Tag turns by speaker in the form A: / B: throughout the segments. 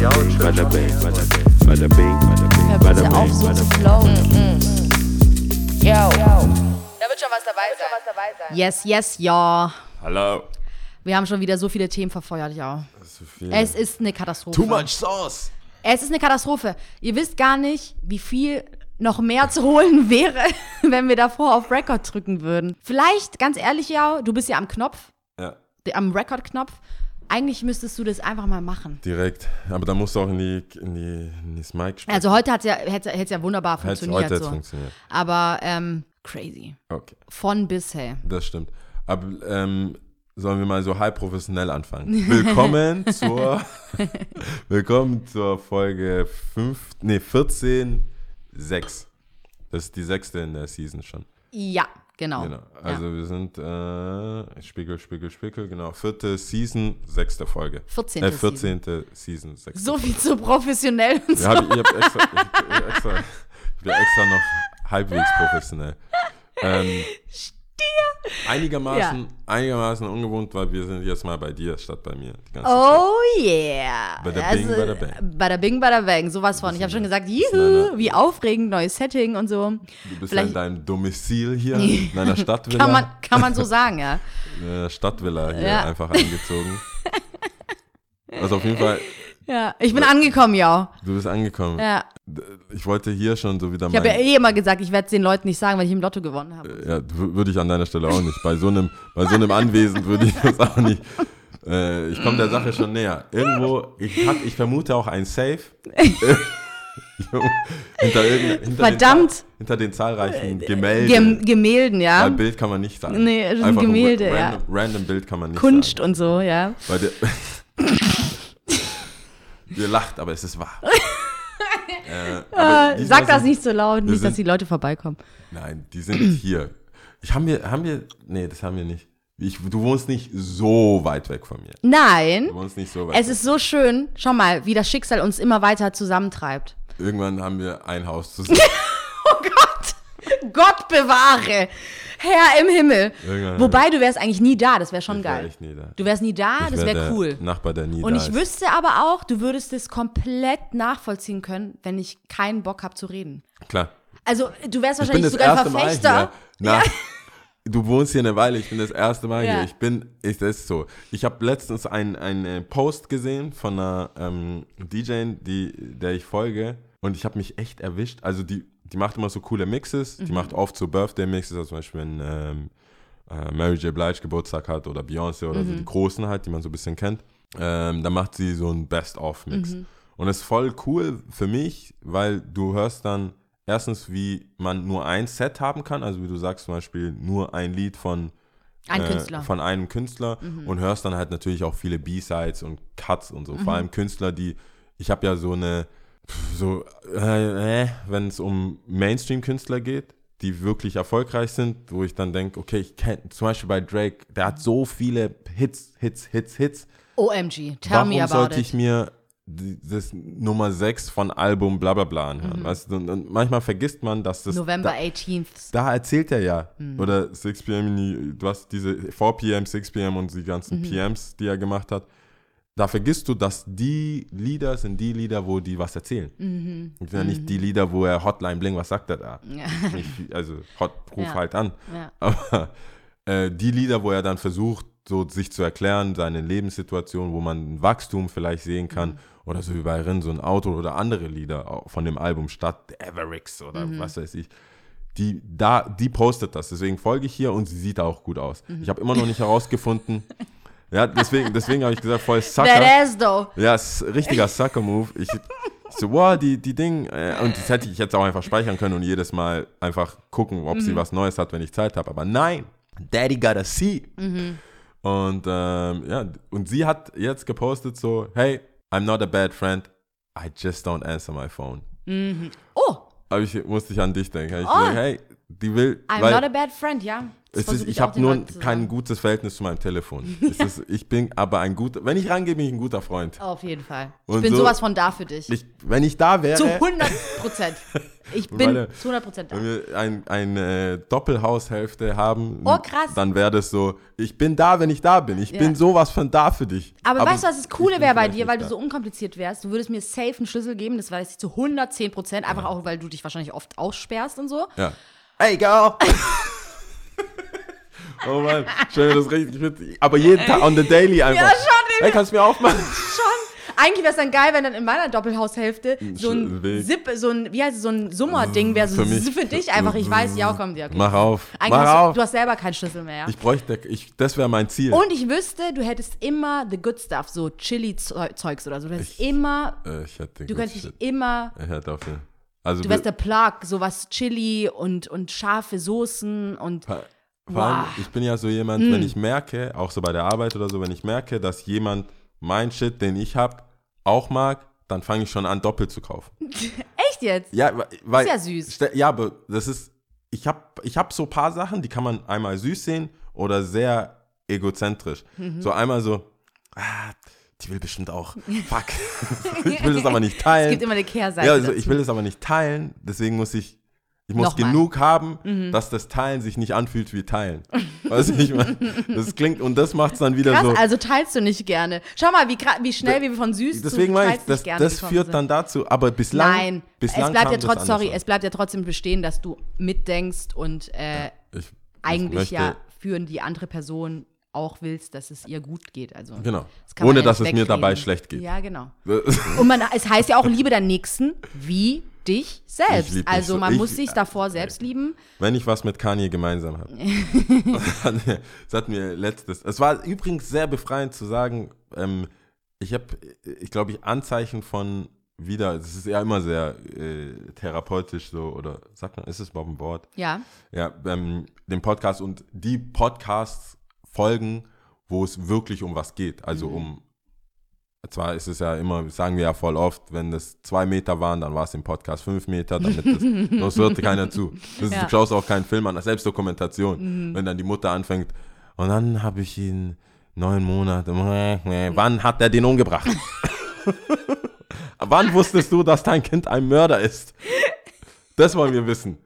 A: bada bing, bada bing, bada bing,
B: auf,
A: bing,
B: so zu
A: bing.
B: flowen.
C: Yo. Da wird schon was dabei sein.
B: Yes, yes, ja.
A: Hallo.
B: Wir haben schon wieder so viele Themen verfeuert, ja. Es ist eine Katastrophe.
A: Too much sauce.
B: Es ist eine Katastrophe. Ihr wisst gar nicht, wie viel noch mehr zu holen wäre, wenn wir davor auf Record drücken würden. Vielleicht, ganz ehrlich, ja, du bist ja am Knopf,
A: Ja,
B: am Record-Knopf. Eigentlich müsstest du das einfach mal machen.
A: direkt. Aber da musst du auch in die, in die, in das Mic sprechen.
B: Also heute hat's ja, hätte es ja wunderbar funktioniert.
A: heute hätte
B: so.
A: es funktioniert.
B: Aber ähm, crazy.
A: Okay,
B: Von bis hey.
A: das stimmt. Aber ähm, sollen wir mal so halb professionell anfangen? Willkommen zur Willkommen zur Folge 5, nee, 14, 6. Das ist die sechste in der Season schon.
B: Ja, genau.
A: Genau. Also wir sind äh, Spiegel, Spiegel, Spiegel, genau. Vierte Season, sechste Folge.
B: 14.
A: Äh, 14. Season, sechste
B: So viel zu professionell und so.
A: Ja, ich habe extra, ich hab extra, ich bin extra noch halbwegs professionell. Ähm, einigermaßen, einigermaßen ungewohnt, weil wir sind jetzt mal bei dir statt bei mir.
B: Oh yeah.
A: Bada bing, bada bang.
B: Bada bing, bada bang. Sowas von. Ich habe schon gesagt, juhu, wie aufregend, neues Setting und so.
A: Zeit. Du bist
B: vielleicht-
A: in deinem Domizil hier, in deiner Stadtvilla,
B: Kann man, kann man so sagen, ja.
A: Stadtvilla hier
B: Ja.
A: einfach eingezogen. Also auf jeden Fall,
B: Ja, ich bin angekommen, ja.
A: du bist angekommen.
B: Ja.
A: Ich wollte hier schon so wieder
B: Ich habe ja eh immer gesagt, ich werde es den Leuten nicht sagen, weil ich im Lotto gewonnen habe.
A: ja, würde ich an deiner Stelle auch nicht. Bei so einem, bei so einem Anwesen würde ich das auch nicht. Äh, ich komme der Sache schon näher. Irgendwo, ich, hab, ich vermute auch ein Safe. hinter, hinter
B: Verdammt.
A: Den, hinter den zahlreichen Gemälden.
B: Gem Gemälden, ja.
A: Weil Bild kann man nicht sagen.
B: Nee, das sind
A: ein
B: Gemälde,
A: ra-
B: ja.
A: random, Random Bild kann man nicht
B: Kunst
A: sagen.
B: und so, ja.
A: Weil der, Ihr lacht, aber es ist wahr. äh, diesmal
B: Sag das
A: sind-
B: nicht so laut, nicht,
A: sind-
B: dass die Leute vorbeikommen.
A: Nein, die sind hier. Ich, haben, wir, haben wir. Nee, das haben wir nicht. Ich, du wohnst nicht so weit weg von mir.
B: Nein,
A: Du wohnst nicht so weit
B: es
A: weg.
B: ist so schön. Schau mal, wie das Schicksal uns immer weiter zusammentreibt.
A: Irgendwann haben wir ein Haus zusammen.
B: Gott! Bewahre! Herr im Himmel!
A: Irgendwann-
B: Wobei, du wärst eigentlich nie da, das wäre schon
A: Ich wär
B: geil.
A: echt nie da.
B: Du wärst nie da,
A: Ich
B: das
A: wär
B: wäre
A: der
B: cool.
A: Nachbar, der nie
B: Und ich
A: ist.
B: wüsste aber auch, du würdest es komplett nachvollziehen können, wenn ich keinen Bock habe zu reden.
A: Klar.
B: Also, du wärst wahrscheinlich sogar ein Verfechter.
A: Nach, Du wohnst hier eine Weile, ich bin das erste Mal
B: Ja.
A: hier. Ich bin, ich, das ist so. Ich habe letztens einen einen Post gesehen von einer ähm, DJ, die, der ich folge. Und ich habe mich echt erwischt. Also die, die macht immer so coole Mixes.
B: Mhm.
A: Die macht oft so Birthday-Mixes, also zum Beispiel wenn ähm, äh, Mary J. Blige Geburtstag hat oder Beyoncé oder
B: Mhm.
A: so die Großen halt, die man so ein bisschen kennt. Ähm, dann macht sie so ein Best-of-Mix.
B: Mhm.
A: Und das ist voll cool für mich, weil du hörst dann erstens, wie man nur ein Set haben kann, also wie du sagst zum Beispiel nur ein Lied von,
B: Ein
A: äh.
B: Mhm.
A: von einem Künstler und hörst dann halt natürlich auch viele B-Sides und Cuts und so.
B: Mhm.
A: Vor allem Künstler, die, ich habe ja so eine, so, äh, äh, wenn es um Mainstream-Künstler geht, die wirklich erfolgreich sind, wo ich dann denke, okay, ich kenne zum Beispiel bei Drake, der hat so viele Hits, Hits, Hits, Hits.
B: OMG, tell
A: Warum
B: me about
A: sollte
B: it.
A: ich mir das Nummer 6 von Album bla bla bla anhören? Weißt du? und, und manchmal vergisst man, dass das.
B: Mhm. November
A: Da,
B: 18th.
A: da erzählt er ja.
B: Mhm.
A: Oder 6 p.m. Du hast diese 4 p.m., 6 p.m. und die ganzen
B: Mhm.
A: PMs, die er gemacht hat. Da vergisst du, dass die Lieder sind die Lieder, wo die was erzählen.
B: Mhm.
A: Und sind ja nicht die Lieder, wo er Hotline Bling, was sagt er da?
B: Ja.
A: Nicht also Hot, ruf
B: Ja.
A: halt an.
B: Ja.
A: Aber äh, die Lieder, wo er dann versucht, so sich zu erklären, seine Lebenssituation, wo man ein Wachstum vielleicht sehen kann,
B: Mhm.
A: oder so wie bei Rin, so ein Auto oder andere Lieder von dem Album Stadt Everix oder
B: Mhm.
A: was weiß ich. Die, da, die postet das, deswegen folge ich hier und sie sieht auch gut aus.
B: Mhm.
A: Ich habe immer noch nicht herausgefunden. Ja, deswegen, deswegen habe ich gesagt, voll Sucker.
B: ass though.
A: Ja, ist ein richtiger Sucker-Move. Ich, ich so, wow, die, die Ding. Äh, und das hätte ich jetzt auch einfach speichern können und jedes Mal einfach gucken, ob sie was Neues hat, wenn ich Zeit habe. Aber nein, Daddy gotta see. Und ähm, ja, und sie hat jetzt gepostet so, hey, I'm not a bad friend. I just don't answer my phone.
B: Oh,
A: Aber ich musste ich an dich denken. Ich
B: Oh.
A: gesagt, hey, Die will,
B: I'm
A: weil
B: not a bad friend, ja.
A: Ist, ich habe nur kein gutes Verhältnis zu meinem Telefon. Es ist, ich bin aber ein guter, wenn ich rangehe, bin ich ein guter Freund.
B: Auf jeden Fall. Ich
A: Und
B: bin
A: so-
B: sowas von da für dich.
A: Ich, wenn ich da wäre,
B: zu 100 Prozent. Ich bin
A: Meine-
B: zu 100 Prozent da.
A: wenn wir ein, eine Doppelhaushälfte haben,
B: Oh, krass.
A: dann wäre das so, ich bin da, wenn ich da bin. Ich
B: Ja.
A: bin sowas von da für dich.
B: Aber, weißt du, was das
A: ich
B: Coole wäre bei dir, weil du so unkompliziert wärst? Du würdest mir safe einen Schlüssel geben, das weiß ich zu 110 Prozent, einfach auch, weil du dich wahrscheinlich oft aussperrst und so.
A: Ja. Hey, girl! oh Mann, stell mir das richtig witzig. Aber jeden Tag on the daily einfach.
B: Ja, schon,
A: Hey, kannst du mir aufmachen?
B: Schon. Eigentlich wäre es dann geil, wenn dann in meiner Doppelhaushälfte so ein
A: Weg.
B: Zip, so ein, wie heißt es, so ein Summerding wäre, so
A: Für mich.
B: für dich einfach. Ich weiß, ja, komm, ja, okay.
A: Mach auf.
B: Eigentlich
A: Mach
B: hast du,
A: auf.
B: du hast selber keinen Schlüssel mehr, ja.
A: Ich bräuchte, ich, das wäre mein Ziel.
B: Und ich wüsste, du hättest immer the good stuff, so Chili-Zeugs oder so. Du hättest
A: Ich-
B: immer,
A: Äh, ich hätte
B: du könntest dich immer,
A: Ich hätte auf jeden Also
B: du wärst der Plug, sowas Chili und, und scharfe Soßen und
A: Vor allem,
B: Wow.
A: ich bin ja so jemand,
B: Hm.
A: wenn ich merke, auch so bei der Arbeit oder so, wenn ich merke, dass jemand mein Shit, den ich habe, auch mag, dann fange ich schon an, doppelt zu kaufen.
B: echt jetzt?
A: Ja, weil- weil.
B: ja süß.
A: Ja, aber das ist. Ich habe ich hab so ein paar Sachen, die kann man einmal süß sehen oder sehr egozentrisch.
B: Mhm.
A: So einmal so, ah, die will bestimmt auch. Fuck. ich will das aber nicht teilen.
B: Es gibt immer eine Kehrseite.
A: Ja, also ich will es aber nicht teilen, deswegen muss ich, ich muss
B: Nochmal. Mhm.
A: genug haben, dass das Teilen sich nicht anfühlt wie Teilen. Weißt du, ich meine, das klingt, und das macht es dann wieder
B: Krass,
A: so.
B: also teilst du nicht gerne. Schau mal, wie, wie schnell wir von süß
A: deswegen
B: zu
A: meine ich, das,
B: gerne
A: das führt
B: sind.
A: dann dazu, aber bislang,
B: Nein,
A: bislang
B: es bleibt ja
A: das
B: trotz,
A: anders
B: sorry,
A: an.
B: es bleibt ja trotzdem bestehen, dass du mitdenkst und äh,
A: ich, ich
B: eigentlich
A: möchte,
B: ja für die andere Person auch willst, dass es ihr gut geht. Also
A: Genau.
B: das
A: Ohne dass es mir dabei schlecht geht.
B: Ja, genau. Und man, es heißt ja auch, liebe deinen Nächsten wie dich selbst. also
A: so.
B: man
A: Ich-
B: muss sich davor selbst lieben.
A: Wenn ich was mit Kanye gemeinsam habe. das hat mir letztes. Es war übrigens sehr befreiend zu sagen, ähm, ich habe, ich glaube, ich Anzeichen von wieder, das ist ja immer sehr äh, therapeutisch so, oder sagt man, ist es überhaupt ein Wort?
B: Ja.
A: Ja, ähm, den Podcast und die Podcasts folgen, wo es wirklich um was geht. Also um, zwar ist es ja immer, sagen wir ja voll oft, wenn das zwei Meter waren, dann war es im Podcast fünf Meter, damit das, sonst hörte keiner zu. Das ist,
B: Ja.
A: Du schaust auch keinen Film an, das ist Selbstdokumentation. Wenn dann die Mutter anfängt, und dann habe ich ihn neun Monate, wann hat er den umgebracht? wann wusstest du, dass dein Kind ein Mörder ist? Das wollen wir wissen.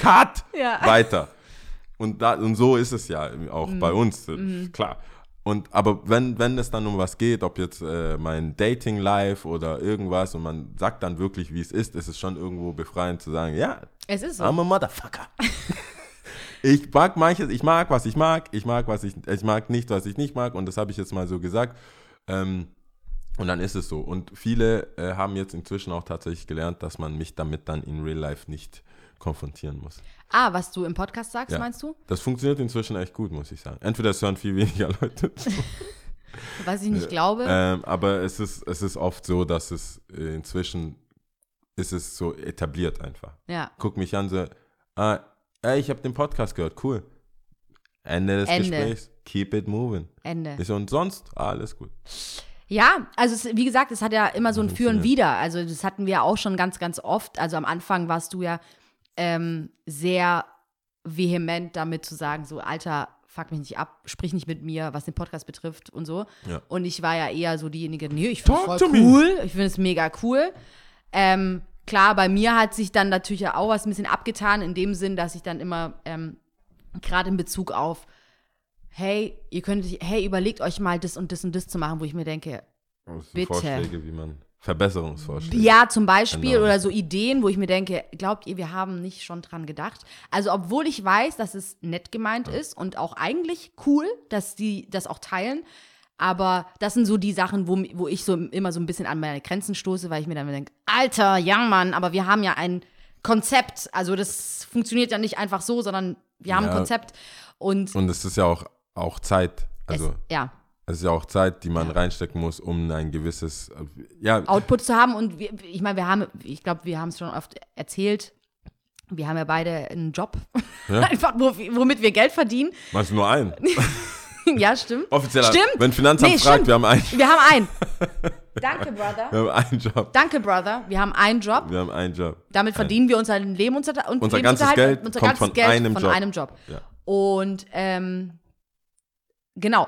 A: Cut!
B: Ja.
A: Weiter. Und, da, und so ist es ja auch bei uns,
B: Mhm.
A: klar. Und, aber wenn, wenn es dann um was geht, ob jetzt äh, mein Dating-Life oder irgendwas und man sagt dann wirklich, wie es ist, ist es schon irgendwo befreiend zu sagen, ja,
B: Es ist so.
A: I'm a motherfucker. ich mag manches, ich mag, was ich mag, ich mag, was ich, ich mag nicht, was ich nicht mag und das habe ich jetzt mal so gesagt. Ähm, und dann ist es so. Und viele äh, haben jetzt inzwischen auch tatsächlich gelernt, dass man mich damit dann in Real Life nicht konfrontieren muss.
B: Ah, was du im Podcast sagst,
A: Ja.
B: meinst du?
A: Das funktioniert inzwischen echt gut, muss ich sagen. Entweder es hören viel weniger Leute zu,
B: Was ich nicht glaube.
A: ähm, aber es ist, es ist oft so, dass es äh, inzwischen ist es so etabliert einfach.
B: ja.
A: Guck mich an, so, ah, ey, ich habe den Podcast gehört, cool. Ende des
B: Ende.
A: Gesprächs, keep it moving.
B: Ende.
A: So, und sonst, alles gut.
B: Ja, also es, wie gesagt, es hat ja immer so ein Für und. Wider. Also das hatten wir auch schon ganz, ganz oft. Also am Anfang warst du ja ähm, sehr vehement damit zu sagen, so Alter, fuck mich nicht ab, sprich nicht mit mir, was den Podcast betrifft und so.
A: Ja.
B: Und ich war ja eher so diejenige, nee, ich finde es
A: to me.
B: cool, ich finde es mega cool. Ähm, klar, bei mir hat sich dann natürlich auch was ein bisschen abgetan, in dem Sinn, dass ich dann immer ähm, gerade in Bezug auf hey, ihr könnt, hey, überlegt euch mal das und das und das zu machen, wo ich mir denke, Bitte.
A: Vorschläge, wie man, Verbesserungsvorschläge.
B: ja, zum Beispiel
A: Genau.
B: oder so Ideen, wo ich mir denke, glaubt ihr, wir haben nicht schon dran gedacht? Also, obwohl ich weiß, dass es nett gemeint ist und auch eigentlich cool, dass die das auch teilen, aber das sind so die Sachen, wo, wo ich so immer so ein bisschen an meine Grenzen stoße, weil ich mir dann denke, Alter, ja, Mann, aber wir haben ja ein Konzept. Also, das funktioniert ja nicht einfach so, sondern wir haben
A: Ja.
B: ein Konzept und
A: Und es ist ja auch, auch Zeit. Also,
B: es, ja,
A: es ist ja auch Zeit, die man reinstecken muss, um ein gewisses, ja,
B: Output zu haben. Und wir, ich meine, wir haben, ich glaube, wir haben es schon oft erzählt. Wir haben ja beide einen Job,
A: Ja.
B: einfach wo, womit wir Geld verdienen.
A: meinst du nur einen?
B: ja, stimmt.
A: Offizieller,
B: Stimmt.
A: wenn Finanzamt
B: Nee,
A: fragt,
B: stimmt.
A: wir haben einen.
B: Wir haben einen. Danke, Brother.
A: Wir haben einen Job.
B: Danke, Brother. Wir haben einen Job.
A: Wir haben einen Job.
B: Damit verdienen wir unser Leben unser, und
A: Unser ganzes Geld
B: unser
A: kommt
B: ganzes
A: von
B: Geld
A: einem
B: von
A: Job.
B: einem Job.
A: Ja.
B: Und ähm, genau.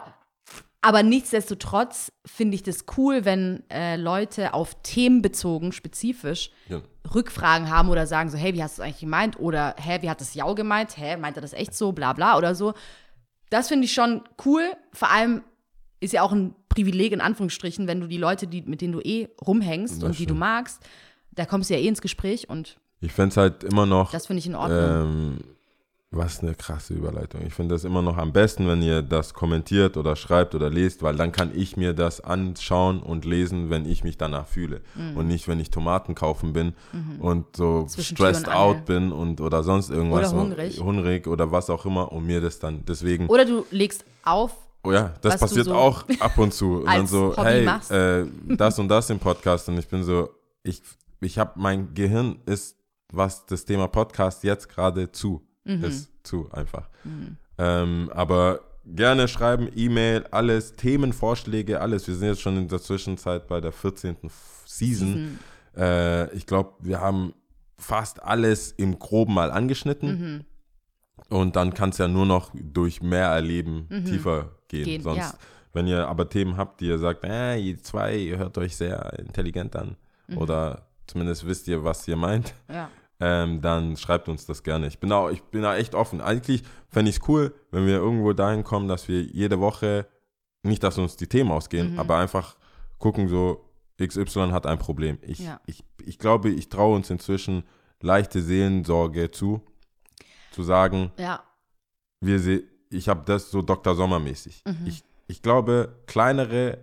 B: Aber nichtsdestotrotz finde ich das cool, wenn äh, Leute auf Themen bezogen, spezifisch,
A: Ja.
B: Rückfragen haben oder sagen so, hey, wie hast du es eigentlich gemeint? Oder, hä, wie hat das Jau gemeint? Hä, meint er das echt so? Bla bla oder so. Das finde ich schon cool. Vor allem ist ja auch ein Privileg in Anführungsstrichen, wenn du die Leute, die, mit denen du eh rumhängst
A: Das
B: und die du
A: stimmt.
B: magst, da kommst du ja eh ins Gespräch und
A: Ich fände es halt immer noch.
B: das finde ich in Ordnung.
A: Ähm, was eine krasse Überleitung. Ich finde das immer noch am besten, wenn ihr das kommentiert oder schreibt oder lest, weil dann kann ich mir das anschauen und lesen, wenn ich mich danach fühle. Und nicht, wenn ich Tomaten kaufen bin und so
B: Mhm. Zwischen
A: stressed out bin und oder sonst irgendwas.
B: Oder hungrig.
A: Hungrig oder was auch immer und mir das dann deswegen.
B: Oder du legst auf,
A: Oh ja, das
B: was
A: passiert
B: so
A: auch ab und zu. Und dann so,
B: Hobby
A: hey, äh, das und das im Podcast. Und ich bin so, ich, ich habe, mein Gehirn ist, was das Thema Podcast jetzt gerade zu,
B: Mhm.
A: ist zu einfach. Ähm, aber gerne schreiben, E-Mail, alles, Themenvorschläge, alles. Wir sind jetzt schon in der Zwischenzeit bei der 14. Season. Äh, ich glaube, wir haben fast alles im Groben mal angeschnitten.
B: Mhm.
A: Und dann kann es ja nur noch durch mehr Erleben tiefer gehen.
B: Mhm. Gehen,
A: Sonst,
B: ja.
A: wenn ihr aber Themen habt, die ihr sagt, äh, ihr zwei, ihr hört euch sehr intelligent an
B: Mhm.
A: oder zumindest wisst ihr, was ihr meint,
B: ja.
A: Ähm, dann schreibt uns das gerne. Ich bin da, ich bin da echt offen. Eigentlich fände ich es cool, wenn wir irgendwo dahin kommen, dass wir jede Woche, nicht, dass uns die Themen ausgehen,
B: Mhm.
A: aber einfach gucken, so XY hat ein Problem. Ich,
B: Ja.
A: ich, ich glaube, ich traue uns inzwischen leichte Seelensorge zu, zu sagen,
B: Ja.
A: wir se ich habe das so Dr. Sommer-mäßig.
B: Mhm.
A: Ich, ich glaube, kleinere,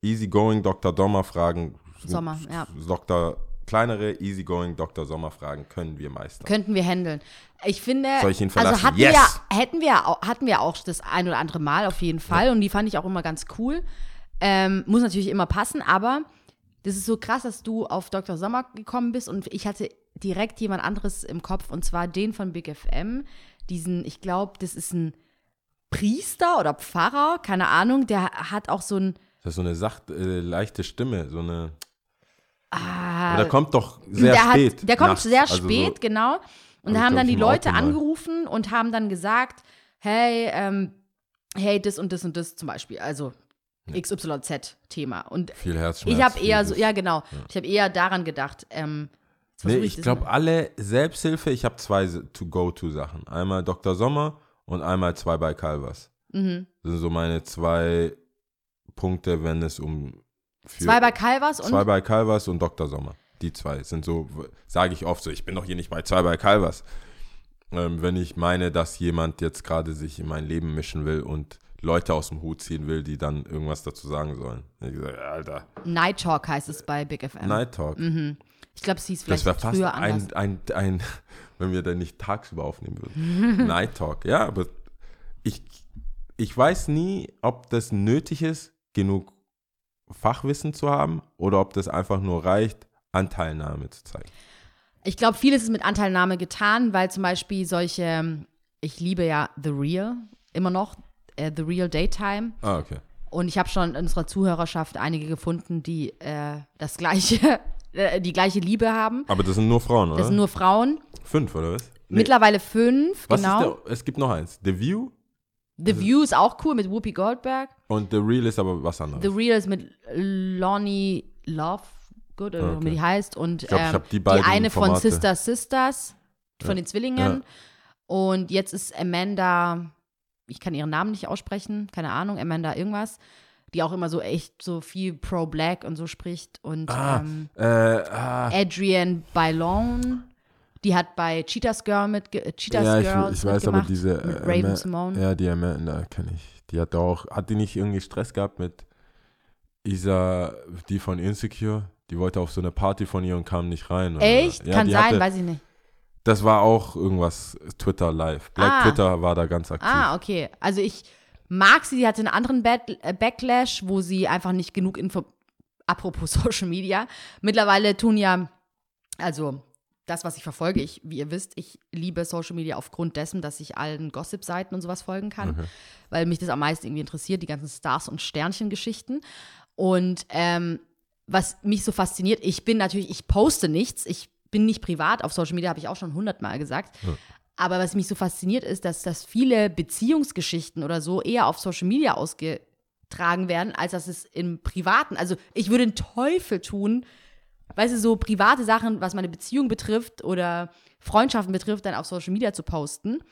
A: easygoing Dr. Sommer-Fragen,
B: Sommer, ja.
A: Dr. kleinere, easygoing Dr. Sommer-Fragen können wir meistern.
B: Könnten wir handeln. Ich finde,
A: Soll ich ihn
B: also
A: verlassen?
B: hatten,
A: Yes!
B: wir, hätten wir, hatten wir auch das ein oder andere Mal auf jeden Fall und die fand ich auch immer ganz cool. Ähm, muss natürlich immer passen, aber das ist so krass, dass du auf Dr. Sommer gekommen bist und ich hatte direkt jemand anderes im Kopf und zwar den von Big FM. Diesen, ich glaube, das ist ein Priester oder Pfarrer, keine Ahnung, der hat auch so ein,
A: Das ist so eine sacht, äh, leichte Stimme, so eine.
B: Ah,
A: der kommt doch sehr
B: der
A: spät.
B: Hat, der kommt
A: nachts.
B: sehr
A: Also
B: spät,
A: So,
B: genau. Und da
A: Hab ich,
B: haben dann
A: ich,
B: die Leute angerufen und haben dann gesagt, hey, ähm, hey, das und das und das zum Beispiel. Also XYZ-Thema. Und
A: viel Herzschmerz.
B: ich habe eher so, ja genau, ich habe eher daran gedacht. Ähm,
A: Nee, ich
B: das
A: glaube, alle Selbsthilfe, ich habe zwei To-Go-To-Sachen. Einmal Dr. Sommer und einmal zwei bei Calvas.
B: Mhm.
A: Das sind so meine zwei Punkte, wenn es um.
B: Zwei bei Calvas und
A: Zwei bei Calvas und Dr. Sommer. Die zwei sind so, sage ich oft so, ich bin doch hier nicht bei zwei bei Calvas. Ähm, wenn ich meine, dass jemand jetzt gerade sich in mein Leben mischen will und Leute aus dem Hut ziehen will, die dann irgendwas dazu sagen sollen. Ich sage, Alter,
B: Night Talk heißt es bei Big FM.
A: Night Talk.
B: Ich glaube, es hieß
A: Das
B: vielleicht
A: wäre fast
B: früher anders.
A: ein, ein, ein, wenn wir dann nicht tagsüber aufnehmen würden. Night Talk, ja, aber ich, ich weiß nie, ob das nötig ist, genug Fachwissen zu haben oder ob das einfach nur reicht, Anteilnahme zu zeigen.
B: Ich glaube, vieles ist mit Anteilnahme getan, weil zum Beispiel solche, ich liebe ja The Real immer noch, äh, The Real Daytime.
A: Ah, okay.
B: Und ich habe schon in unserer Zuhörerschaft einige gefunden, die äh, das gleiche, äh, die gleiche Liebe haben.
A: Aber das sind nur Frauen, oder?
B: Das sind nur Frauen.
A: Fünf, oder was? Nee.
B: Mittlerweile fünf,
A: was
B: genau.
A: ist der, es gibt noch eins. The View
B: The View ist auch cool mit Whoopi Goldberg.
A: und The Real ist aber was anderes.
B: The Real ist mit Lonnie Lovegood, oder
A: Okay.
B: wie die heißt. Und
A: glaub, ich
B: ähm,
A: hab die beiden
B: eine von
A: Formate.
B: Sister Sisters, von den Zwillingen. Und jetzt ist Amanda, ich kann ihren Namen nicht aussprechen, keine Ahnung, Amanda irgendwas, die auch immer so echt so viel pro-black und so spricht. Und
A: ah,
B: ähm,
A: äh, ah,
B: Adrienne Bailon, die hat bei Cheetah's Girl mit Cheetah's
A: ja,
B: Girls
A: ich, ich weiß aber diese
B: mit
A: äh,
B: Raven
A: Ama-
B: Simone.
A: Ja, die Amanda kenne ich. Die hat auch, hat die nicht irgendwie Stress gehabt mit Isa, die von Insecure? Die wollte auf so eine Party von ihr und kam nicht rein. oder?
B: Echt?
A: Ja,
B: Kann
A: die
B: sein,
A: hatte,
B: weiß ich nicht.
A: Das war auch irgendwas Twitter live. Black
B: Ah.
A: Twitter war da ganz aktiv.
B: Ah, okay. Also ich mag sie, sie hatte einen anderen äh, Backlash, wo sie einfach nicht genug Info. Apropos Social Media. Mittlerweile tun ja, also das, was ich verfolge, ich, wie ihr wisst, ich liebe Social Media aufgrund dessen, dass ich allen Gossip-Seiten und sowas folgen kann, weil mich das am meisten irgendwie interessiert, die ganzen Stars- und Sternchen-Geschichten. Und ähm, was mich so fasziniert, ich bin natürlich, ich poste nichts, ich bin nicht privat auf Social Media, habe ich auch schon hundertmal gesagt. Aber was mich so fasziniert ist, dass, dass viele Beziehungsgeschichten oder so eher auf Social Media ausgetragen werden, als dass es im Privaten. Also ich würde den Teufel tun, weißt du, so private Sachen, was meine Beziehung betrifft oder Freundschaften betrifft, dann auf Social Media zu posten.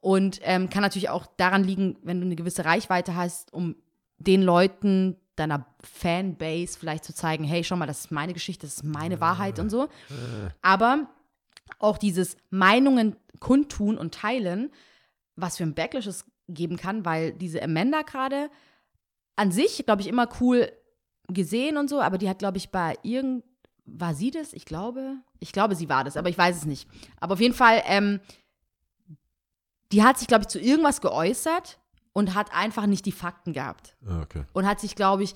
B: Und ähm, kann natürlich auch daran liegen, wenn du eine gewisse Reichweite hast, um den Leuten deiner Fanbase vielleicht zu zeigen, hey, schau mal, das ist meine Geschichte, das ist meine Wahrheit und so. Aber auch dieses Meinungen kundtun und teilen, was für ein Backlash es geben kann, weil diese Amanda gerade an sich, glaube ich, immer cool gesehen und so, aber die hat, glaube ich, bei irgend, war sie das? Ich glaube, ich glaube, sie war das, aber ich weiß es nicht. Aber auf jeden Fall, ähm, die hat sich, glaube ich, zu irgendwas geäußert und hat einfach nicht die Fakten gehabt.
A: Ah, okay.
B: Und hat sich, glaube ich,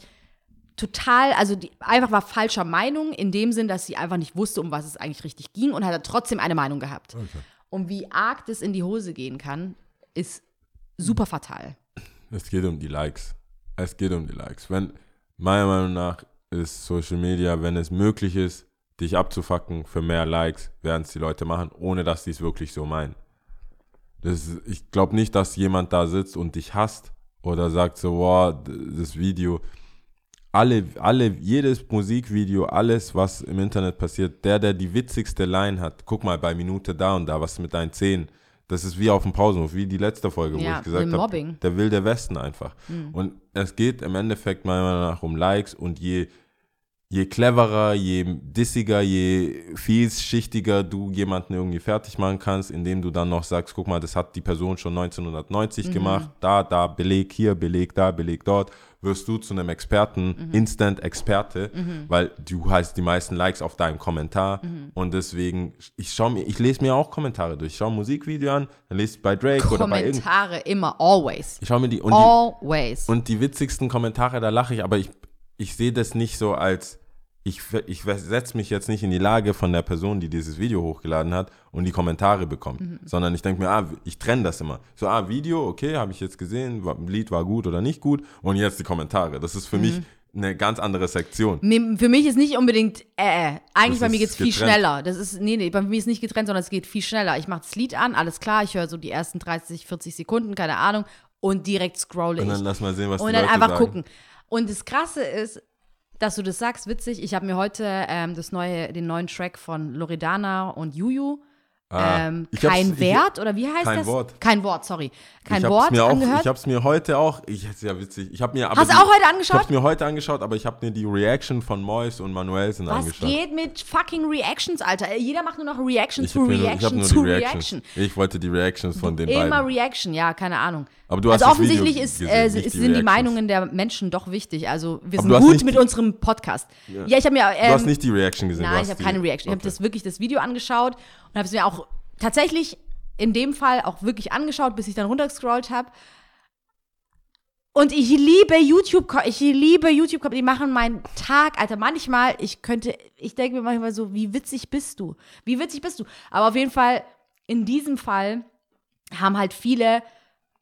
B: total, also die, einfach war falscher Meinung, in dem Sinn, dass sie einfach nicht wusste, um was es eigentlich richtig ging und hat trotzdem eine Meinung gehabt.
A: Okay.
B: Und wie arg das in die Hose gehen kann, ist super fatal.
A: Es geht um die Likes. Es geht um die Likes. Wenn, meiner Meinung nach ist Social Media, wenn es möglich ist, dich abzufacken für mehr Likes, werden es die Leute machen, ohne dass sie es wirklich so meinen. Das ich glaube nicht, dass jemand da sitzt und dich hasst oder sagt so, wow, das Video. Alle, alle, jedes Musikvideo, alles, was im Internet passiert, der, der die witzigste Line hat, guck mal bei Minute da und da, was mit deinen Zähnen. Das ist wie auf dem Pausenhof, wie die letzte Folge, wo
B: Ja,
A: ich gesagt habe, der wilde Westen einfach. Und es geht im Endeffekt meiner Meinung nach um Likes und je, je cleverer, je dissiger, je vielschichtiger du jemanden irgendwie fertig machen kannst, indem du dann noch sagst, guck mal, das hat die Person schon 1990 gemacht, da, da, Beleg hier, Beleg da, Beleg dort, wirst du zu einem Experten, Instant-Experte, weil du hast die meisten Likes auf deinem Kommentar und deswegen, ich schaue mir, ich lese mir auch Kommentare durch, ich schaue ein Musikvideo an, dann lese ich bei Drake oder bei
B: Kommentare immer, always.
A: ich schaue mir die, und die,
B: Always.
A: und die witzigsten Kommentare, da lache ich, aber ich, ich sehe das nicht so als, ich, ich setze mich jetzt nicht in die Lage von der Person, die dieses Video hochgeladen hat und die Kommentare bekommt,
B: Mhm.
A: sondern ich denke mir, ah, ich trenne das immer. So, ah, Video, okay, habe ich jetzt gesehen, war, Lied war gut oder nicht gut und jetzt die Kommentare. Das ist für mich
B: Mhm.
A: eine ganz andere Sektion.
B: Für mich ist nicht unbedingt, äh, äh, eigentlich
A: Das
B: bei mir geht es viel schneller. Das ist, nee, nee, bei mir ist nicht getrennt, sondern es geht viel schneller. Ich mache das Lied an, alles klar, ich höre so die ersten 30, 40 Sekunden, keine Ahnung, und direkt scrolle
A: Und
B: ich.
A: dann lass mal sehen, was
B: und dann
A: Leute
B: einfach
A: sagen.
B: gucken. Und das Krasse ist, dass du das sagst, witzig. Ich habe mir heute ähm, das neue, den neuen Track von Loredana und Juju,
A: Ah,
B: ähm,
A: ich
B: kein
A: ich-
B: Wert oder wie heißt
A: kein
B: das?
A: Wort.
B: Kein Wort, sorry. Kein
A: ich
B: Wort
A: mir auch,
B: angehört.
A: Ich habe es mir heute auch, ich, ist ja witzig, ich habe mir
B: Hast du
A: die-
B: auch heute
A: Ich
B: angeschaut?
A: habe es mir heute angeschaut, aber ich habe mir die Reaction von Mois und Manuelsen
B: Was
A: angeschaut.
B: geht mit fucking Reactions, Alter? Äh, Jeder macht nur noch Reaction
A: Ich
B: zu
A: habe ich
B: Reaction
A: nur
B: zu
A: die.
B: Reaction.
A: Ich wollte die Reactions von den
B: Immer
A: beiden.
B: Reaction, ja, keine Ahnung.
A: Aber du hast
B: also
A: das Video
B: offensichtlich ist, äh,
A: die
B: sind die
A: Reactions.
B: Meinungen der Menschen doch wichtig. Also wir sind
A: hast
B: gut mit
A: die-
B: unserem Podcast. Ja, ich habe mir. Ähm,
A: Du hast nicht die Reaction gesehen.
B: Nein,
A: hast
B: ich habe
A: die-
B: keine Reaction. Ich habe
A: Okay.
B: das wirklich das Video angeschaut und habe es mir auch tatsächlich in dem Fall auch wirklich angeschaut, bis ich dann runtergescrollt habe. Und ich liebe YouTube, ich liebe YouTube, die machen meinen Tag, Alter. Manchmal, ich könnte, ich denke mir manchmal so, wie witzig bist du? Wie witzig bist du? Aber auf jeden Fall, in diesem Fall haben halt viele,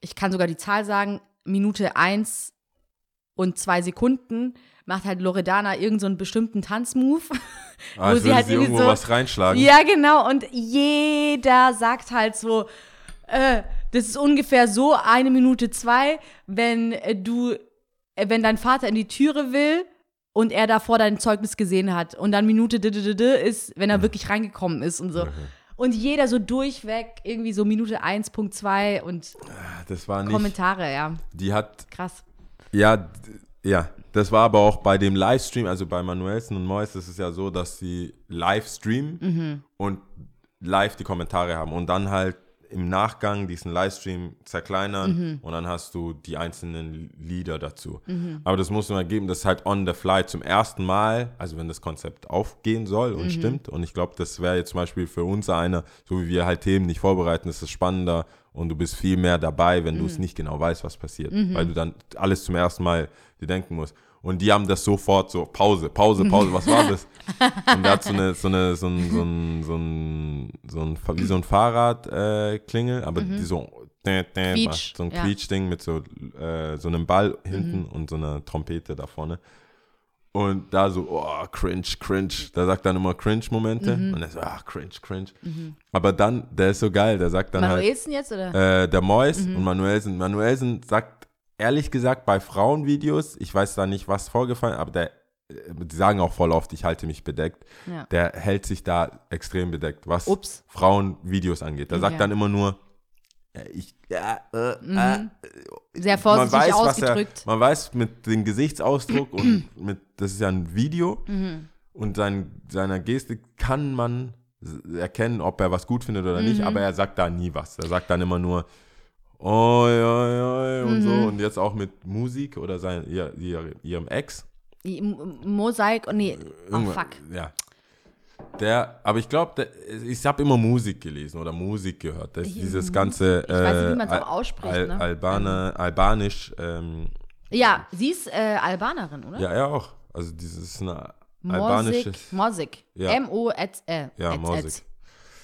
B: ich kann sogar die Zahl sagen, Minute eins und zwei Sekunden macht halt Loredana irgendeinen so einen bestimmten Tanzmove.
A: Ah,
B: wo sie halt
A: sie irgendwo
B: so-
A: was reinschlagen.
B: Ja, genau. Und jeder sagt halt so, äh, das ist ungefähr so eine Minute zwei, wenn äh, du, äh, wenn dein Vater in die Türe will und er davor dein Zeugnis gesehen hat. Und dann Minute d -d -d ist, wenn er wirklich reingekommen ist und so. Und jeder so durchweg, irgendwie so Minute 1.2 und
A: Das war nicht.
B: Kommentare, ja.
A: Die hat,
B: Krass.
A: ja, ja, das war aber auch bei dem Livestream, also bei Manuelsen und Mois, ist es ja so, dass sie live streamen
B: Mhm.
A: und live die Kommentare haben und dann halt im Nachgang diesen Livestream zerkleinern
B: Mhm.
A: und dann hast du die einzelnen Lieder dazu. Aber das muss man geben, das ist halt on the fly zum ersten Mal, also wenn das Konzept aufgehen soll
B: Mhm.
A: und stimmt. Und ich glaube, das wäre jetzt zum Beispiel für uns einer, so wie wir halt Themen nicht vorbereiten, ist es spannender und du bist viel mehr dabei, wenn du
B: Mhm.
A: es nicht genau weißt, was passiert. Weil du dann alles zum ersten Mal dir denken musst. Und die haben das sofort so, Pause, Pause, Pause, was war das? Und der hat so eine, so eine, so ein, so ein, so ein, so ein wie so ein Fahrradklingel, äh, aber die so, dä, dä, so ein
B: ja.
A: Quietschding mit so, äh, so einem Ball hinten und so einer Trompete da vorne. Und da so, oh, cringe, cringe. Der sagt dann immer Cringe-Momente. Und er so, ah, cringe, cringe. Aber dann, der ist so geil, der sagt dann halt,
B: Manuelsen jetzt oder?
A: äh, der Mois und Manuelsen. Manuelsen sagt, ehrlich gesagt, bei Frauenvideos, ich weiß da nicht, was vorgefallen, aber der, äh, die sagen auch voll oft, ich halte mich bedeckt.
B: Ja.
A: Der hält sich da extrem bedeckt, was
B: Ups.
A: Frauenvideos angeht. Der sagt
B: Ja.
A: dann immer nur, ich, ja, äh, äh,
B: Sehr vorsichtig
A: man weiß,
B: ausgedrückt.
A: Er, man weiß mit dem Gesichtsausdruck und mit, das ist ja ein Video
B: Mhm.
A: und sein, seiner Gestik kann man erkennen, ob er was gut findet oder
B: Mhm.
A: nicht, aber er sagt da nie was. Er sagt dann immer nur, oi, oi, oi und
B: Mhm.
A: so und jetzt auch mit Musik oder sein, ihr, ihr, ihrem Ex.
B: Mosaik, oh nee, oh
A: Irgendwann-
B: fuck.
A: Ja. Der, aber ich glaube, ich habe immer Musik gelesen oder Musik gehört. Das, dieses ganze
B: Ich weiß nicht, wie
A: äh,
B: man's auch
A: Al-
B: ausspricht,
A: Al
B: ne?
A: Albane, Albanisch, ähm,
B: Ja, sie ist äh, Albanerin, oder?
A: ja, er auch. Also dieses eine albanisches.
B: Mosik.
A: Ja.
B: M-O-Z, äh,
A: Ja, Mosik.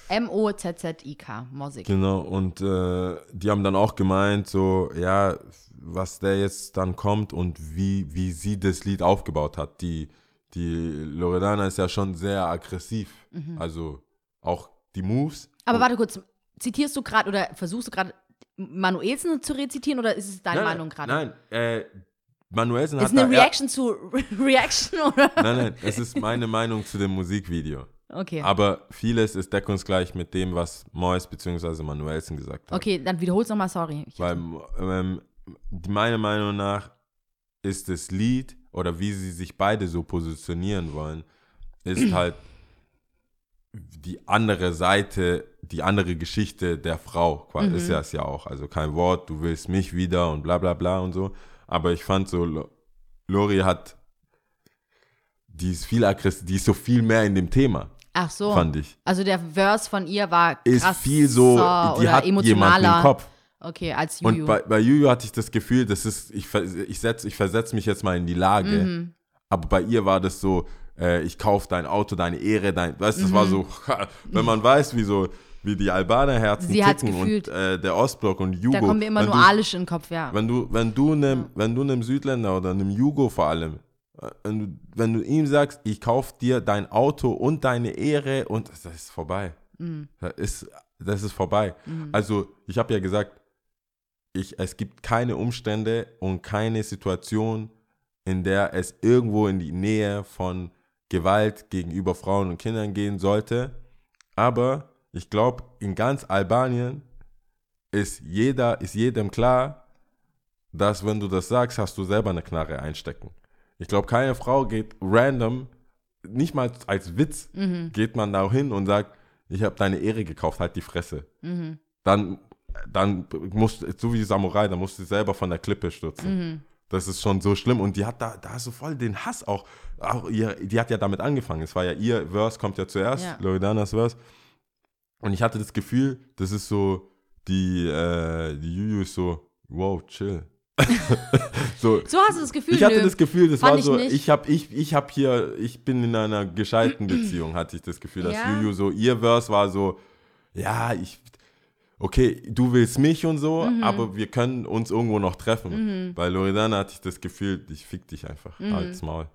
B: M-O-Z-Z-I-K, Mosik.
A: Genau, und äh, die haben dann auch gemeint, so, ja, was der jetzt dann kommt und wie, wie sie das Lied aufgebaut hat. Die, die Loredana ist ja schon sehr aggressiv. Also auch die Moves.
B: Mhm. Aber warte kurz, zitierst du gerade oder versuchst du gerade Manuelsen zu rezitieren oder ist es deine
A: nein,
B: Meinung gerade?
A: Nein, äh, Manuelsen
B: Ist
A: hat
B: eine
A: da
B: Reaction zu Reaction oder?
A: Nein, nein, es ist meine Meinung zu dem Musikvideo.
B: Okay.
A: Aber vieles ist deckungsgleich mit dem, was Mois bzw. Manuelsen gesagt hat.
B: Okay, dann wiederhol's nochmal, sorry.
A: Weil ähm, meiner Meinung nach ist das Lied oder wie sie sich beide so positionieren wollen, ist halt die andere Seite, die andere Geschichte der Frau. quasi, Ist ja es ja auch. Also kein Wort, du willst mich wieder und bla bla bla und so. Aber ich fand so, Lo- Lori hat, die ist viel aggressiv, die ist so viel mehr in dem Thema,
B: Ach so.
A: fand ich.
B: Also der Verse von ihr war
A: Ist
B: krasser
A: viel so, die hat jemanden
B: emotionaler.
A: im Kopf.
B: Okay, als
A: Und
B: Juju.
A: bei, bei Juju hatte ich das Gefühl, das ist, ich, ich, setz, ich versetze mich jetzt mal in die Lage.
B: Mhm.
A: Aber bei ihr war das so, äh, ich kaufe dein Auto, deine Ehre, dein, weißt du, das war
B: Mhm.
A: so, wenn man weiß, wie so, wie die Albaner-Herzen
B: Sie hat's
A: ticken und äh, der Ostblock und Jugo.
B: da kommen mir immer
A: wenn
B: nur
A: du,
B: Alisch in den Kopf, ja.
A: wenn du, wenn du einem, wenn du einem Südländer oder einem Jugo vor allem, äh, wenn du, wenn du ihm sagst, ich kaufe dir dein Auto und deine Ehre und das ist vorbei.
B: Mhm.
A: Das ist, das ist vorbei. Also, ich habe ja gesagt, ich, es gibt keine Umstände und keine Situation, in der es irgendwo in die Nähe von Gewalt gegenüber Frauen und Kindern gehen sollte. Aber ich glaube, in ganz Albanien ist jeder, ist jedem klar, dass wenn du das sagst, hast du selber eine Knarre einstecken. Ich glaube, keine Frau geht random, nicht mal als Witz, geht man da hin und sagt, ich habe deine Ehre gekauft, halt die Fresse. Dann, dann musst du, so wie Samurai, dann musst du selber von der Klippe stürzen. Das ist schon so schlimm. Und die hat da, da du voll den Hass auch. auch ihr, die hat ja damit angefangen. Es war ja ihr Verse, kommt ja zuerst,
B: Ja.
A: Loredanas Verse. Und ich hatte das Gefühl, das ist so, die, äh, die Juju ist so, wow, chill. so,
B: So hast du das Gefühl,
A: ich hatte
B: nö.
A: das Gefühl, das
B: Fand
A: war
B: ich
A: so,
B: nicht.
A: ich habe ich, ich hab hier, ich bin in einer gescheiten Beziehung, hatte ich das Gefühl, dass
B: Ja.
A: Juju so, ihr Verse war so, ja, ich, okay, du willst mich und so,
B: Mhm.
A: aber wir können uns irgendwo noch treffen. Bei Loredana hatte ich das Gefühl, ich fick dich einfach,
B: Mhm.
A: als Maul.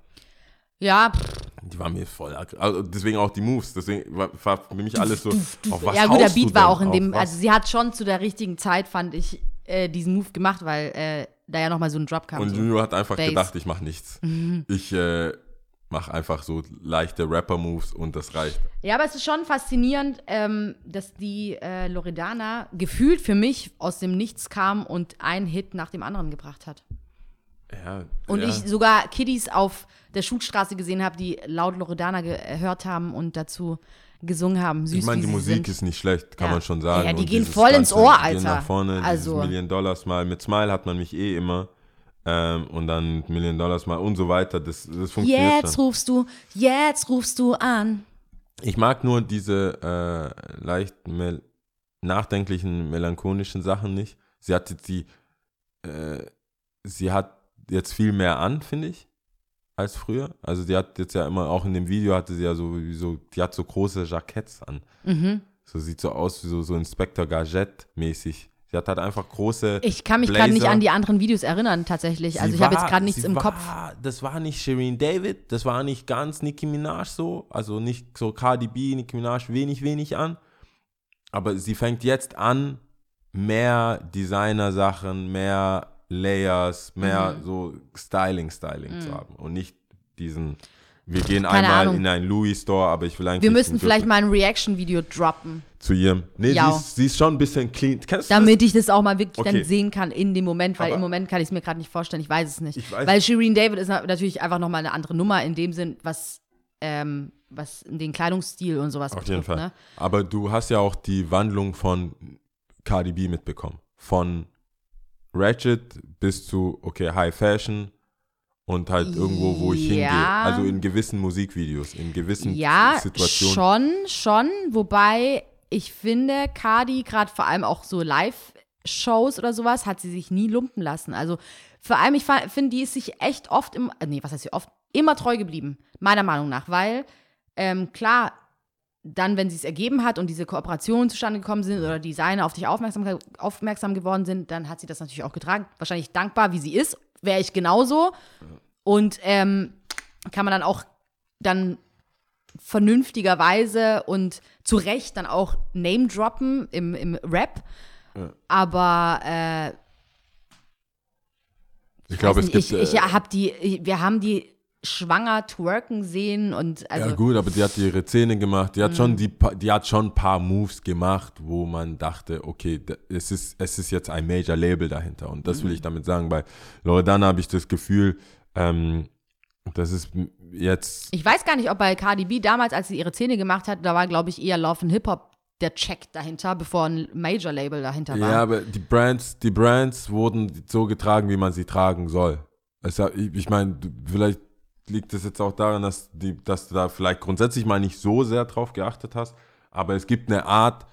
B: Ja,
A: Die war mir voll, also deswegen auch die Moves, deswegen war, war für mich alles so, auf was
B: ja gut, der Beat war auch in dem, also sie hat schon zu der richtigen Zeit, fand ich, äh, diesen Move gemacht, weil äh, da ja nochmal so ein Drop kam.
A: Und
B: so.
A: Juju hat einfach
B: Bass.
A: gedacht, ich mache nichts. Ich äh, mache einfach so leichte Rapper-Moves und das reicht.
B: Ja, aber es ist schon faszinierend, ähm, dass die äh, Loredana gefühlt für mich aus dem Nichts kam und einen Hit nach dem anderen gebracht hat.
A: Ja,
B: Und
A: ja.
B: ich sogar Kiddies auf der Schulstraße gesehen habe, die laut Loredana gehört haben und dazu gesungen haben. Süß
A: Ich meine, die Musik
B: sind.
A: ist nicht schlecht, kann
B: Ja.
A: man schon sagen.
B: Ja, die
A: Und
B: gehen voll ins Ohr,
A: die Gehen
B: Alter.
A: nach vorne,
B: Also-
A: Million Dollars mal. Mit Smile hat man mich eh immer. Ähm, und dann Million Dollars mal und so weiter. Das, das funktioniert
B: Jetzt
A: schon.
B: rufst du, jetzt rufst du an.
A: Ich mag nur diese äh, leicht mel nachdenklichen, melancholischen Sachen nicht. Sie hat jetzt die, äh, sie hat jetzt viel mehr an, finde ich, als früher. Also sie hat jetzt ja immer, auch in dem Video hatte sie ja so, wie so die hat so große Jacketts an.
B: Mhm.
A: So sieht so aus wie so, so Inspector Gadget mäßig. Sie hat halt einfach große.
B: Ich kann mich gerade nicht an die anderen Videos erinnern, tatsächlich. Also
A: Sie
B: ich habe jetzt gerade nichts im
A: war,
B: Kopf.
A: Das war nicht Shireen David, das war nicht ganz Nicki Minaj so, also nicht so Cardi B, Nicki Minaj wenig, wenig an. Aber sie fängt jetzt an, mehr Designer-Sachen, mehr Layers, mehr
B: Mhm.
A: so Styling, Styling zu haben und nicht diesen. Wir gehen
B: Keine
A: einmal
B: Ahnung.
A: in einen Louis Store, aber ich will eigentlich
B: Wir müssen vielleicht mal ein Reaction-Video droppen,
A: zu ihrem. Nee, sie ist, sie ist schon ein bisschen clean. Kennst du
B: damit ich das auch mal wirklich
A: Okay.
B: dann sehen kann in dem Moment, weil
A: Aber-
B: im Moment kann ich es mir gerade nicht vorstellen, ich weiß es nicht.
A: Ich weiß-
B: weil Shireen David ist na- natürlich einfach nochmal eine andere Nummer in dem Sinn, was, ähm, was den Kleidungsstil und sowas
A: Auf jeden
B: betrifft.
A: Fall.
B: Ne?
A: Aber du hast ja auch die Wandlung von Cardi B mitbekommen. Von Ratchet bis zu, okay, High Fashion und halt irgendwo, wo ich hingehe.
B: Ja.
A: Also in gewissen Musikvideos, in gewissen
B: Ja,
A: Situationen.
B: schon, schon. Wobei ich finde, Cardi, gerade vor allem auch so Live-Shows oder sowas, hat sie sich nie lumpen lassen. Also vor allem, ich finde, die ist sich echt oft, im, äh, nee, was heißt sie oft, immer treu geblieben, meiner Meinung nach. Weil, ähm, klar, dann, wenn sie es ergeben hat und diese Kooperationen zustande gekommen sind oder Designer auf dich aufmerksam, aufmerksam geworden sind, dann hat sie das natürlich auch getragen. Wahrscheinlich dankbar, wie sie ist, wäre ich genauso. Und ähm, kann man dann auch dann vernünftigerweise und zu Recht dann auch Name droppen im, im Rap. Aber äh,
A: ich glaube, es gibt.
B: ich, ich
A: äh,
B: hab die, wir haben die schwanger twerken sehen und also
A: ja gut, aber die hat ihre Zähne gemacht. Die hat
B: Mhm.
A: schon die, die hat schon ein paar Moves gemacht, wo man dachte, okay, es ist, es ist jetzt ein Major Label dahinter. Und das will
B: Mhm.
A: ich damit sagen. Bei Loredana habe ich das Gefühl, ähm, das ist jetzt
B: ich weiß gar nicht, ob bei Cardi B damals, als sie ihre Zähne gemacht hat, da war glaube ich eher Love and Hip Hop der Check dahinter, bevor ein Major Label dahinter war.
A: Ja, aber die Brands, die Brands wurden so getragen, wie man sie tragen soll. Es, ich meine, vielleicht liegt es jetzt auch daran, dass, die, dass du da vielleicht grundsätzlich mal nicht so sehr drauf geachtet hast. Aber es gibt eine Art,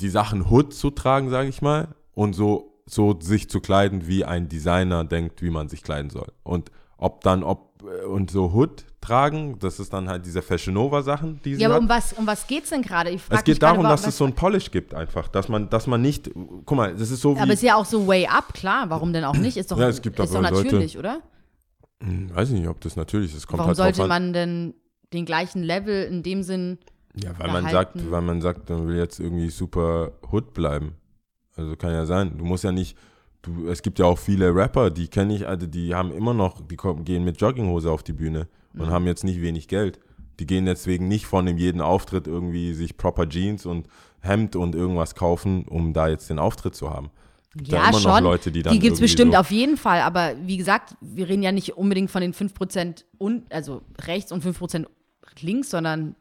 A: die Sachen Hood zu tragen, sage ich mal, und so, so sich zu kleiden, wie ein Designer denkt, wie man sich kleiden soll. Und ob dann, ob, äh, und so Hood tragen, das ist dann halt diese Fashion Nova Sachen, die sie
B: Ja, aber
A: hat.
B: um was, um was geht's denn gerade? Ich
A: Es geht darum, dass es so ein Polish gibt einfach, dass man, dass man nicht, guck mal, das ist so wie,
B: Aber ist ja auch so way up, klar. Warum denn auch nicht? Ist doch,
A: Ja, es gibt
B: ist doch
A: aber Leute-
B: natürlich, oder?
A: Hm, weiß ich nicht, ob das natürlich ist, kommt
B: Warum
A: halt
B: sollte
A: an.
B: man denn den gleichen Level in dem Sinn
A: ja, weil man sagt, weil man sagt, man will jetzt irgendwie super Hood bleiben. Also kann ja sein, du musst ja nicht, du, es gibt ja auch viele Rapper, die kenne ich, also die haben immer noch, die kommen, gehen mit Jogginghose auf die Bühne und
B: Mhm.
A: haben jetzt nicht wenig Geld. Die gehen deswegen nicht von dem jeden Auftritt irgendwie sich proper Jeans und Hemd und irgendwas kaufen, um da jetzt den Auftritt zu haben.
B: Ja,
A: noch
B: schon.
A: Leute, die dann
B: die gibt es bestimmt
A: so,
B: auf jeden Fall, aber wie gesagt, wir reden ja nicht unbedingt von den 5% und, also rechts und 5% links, sondern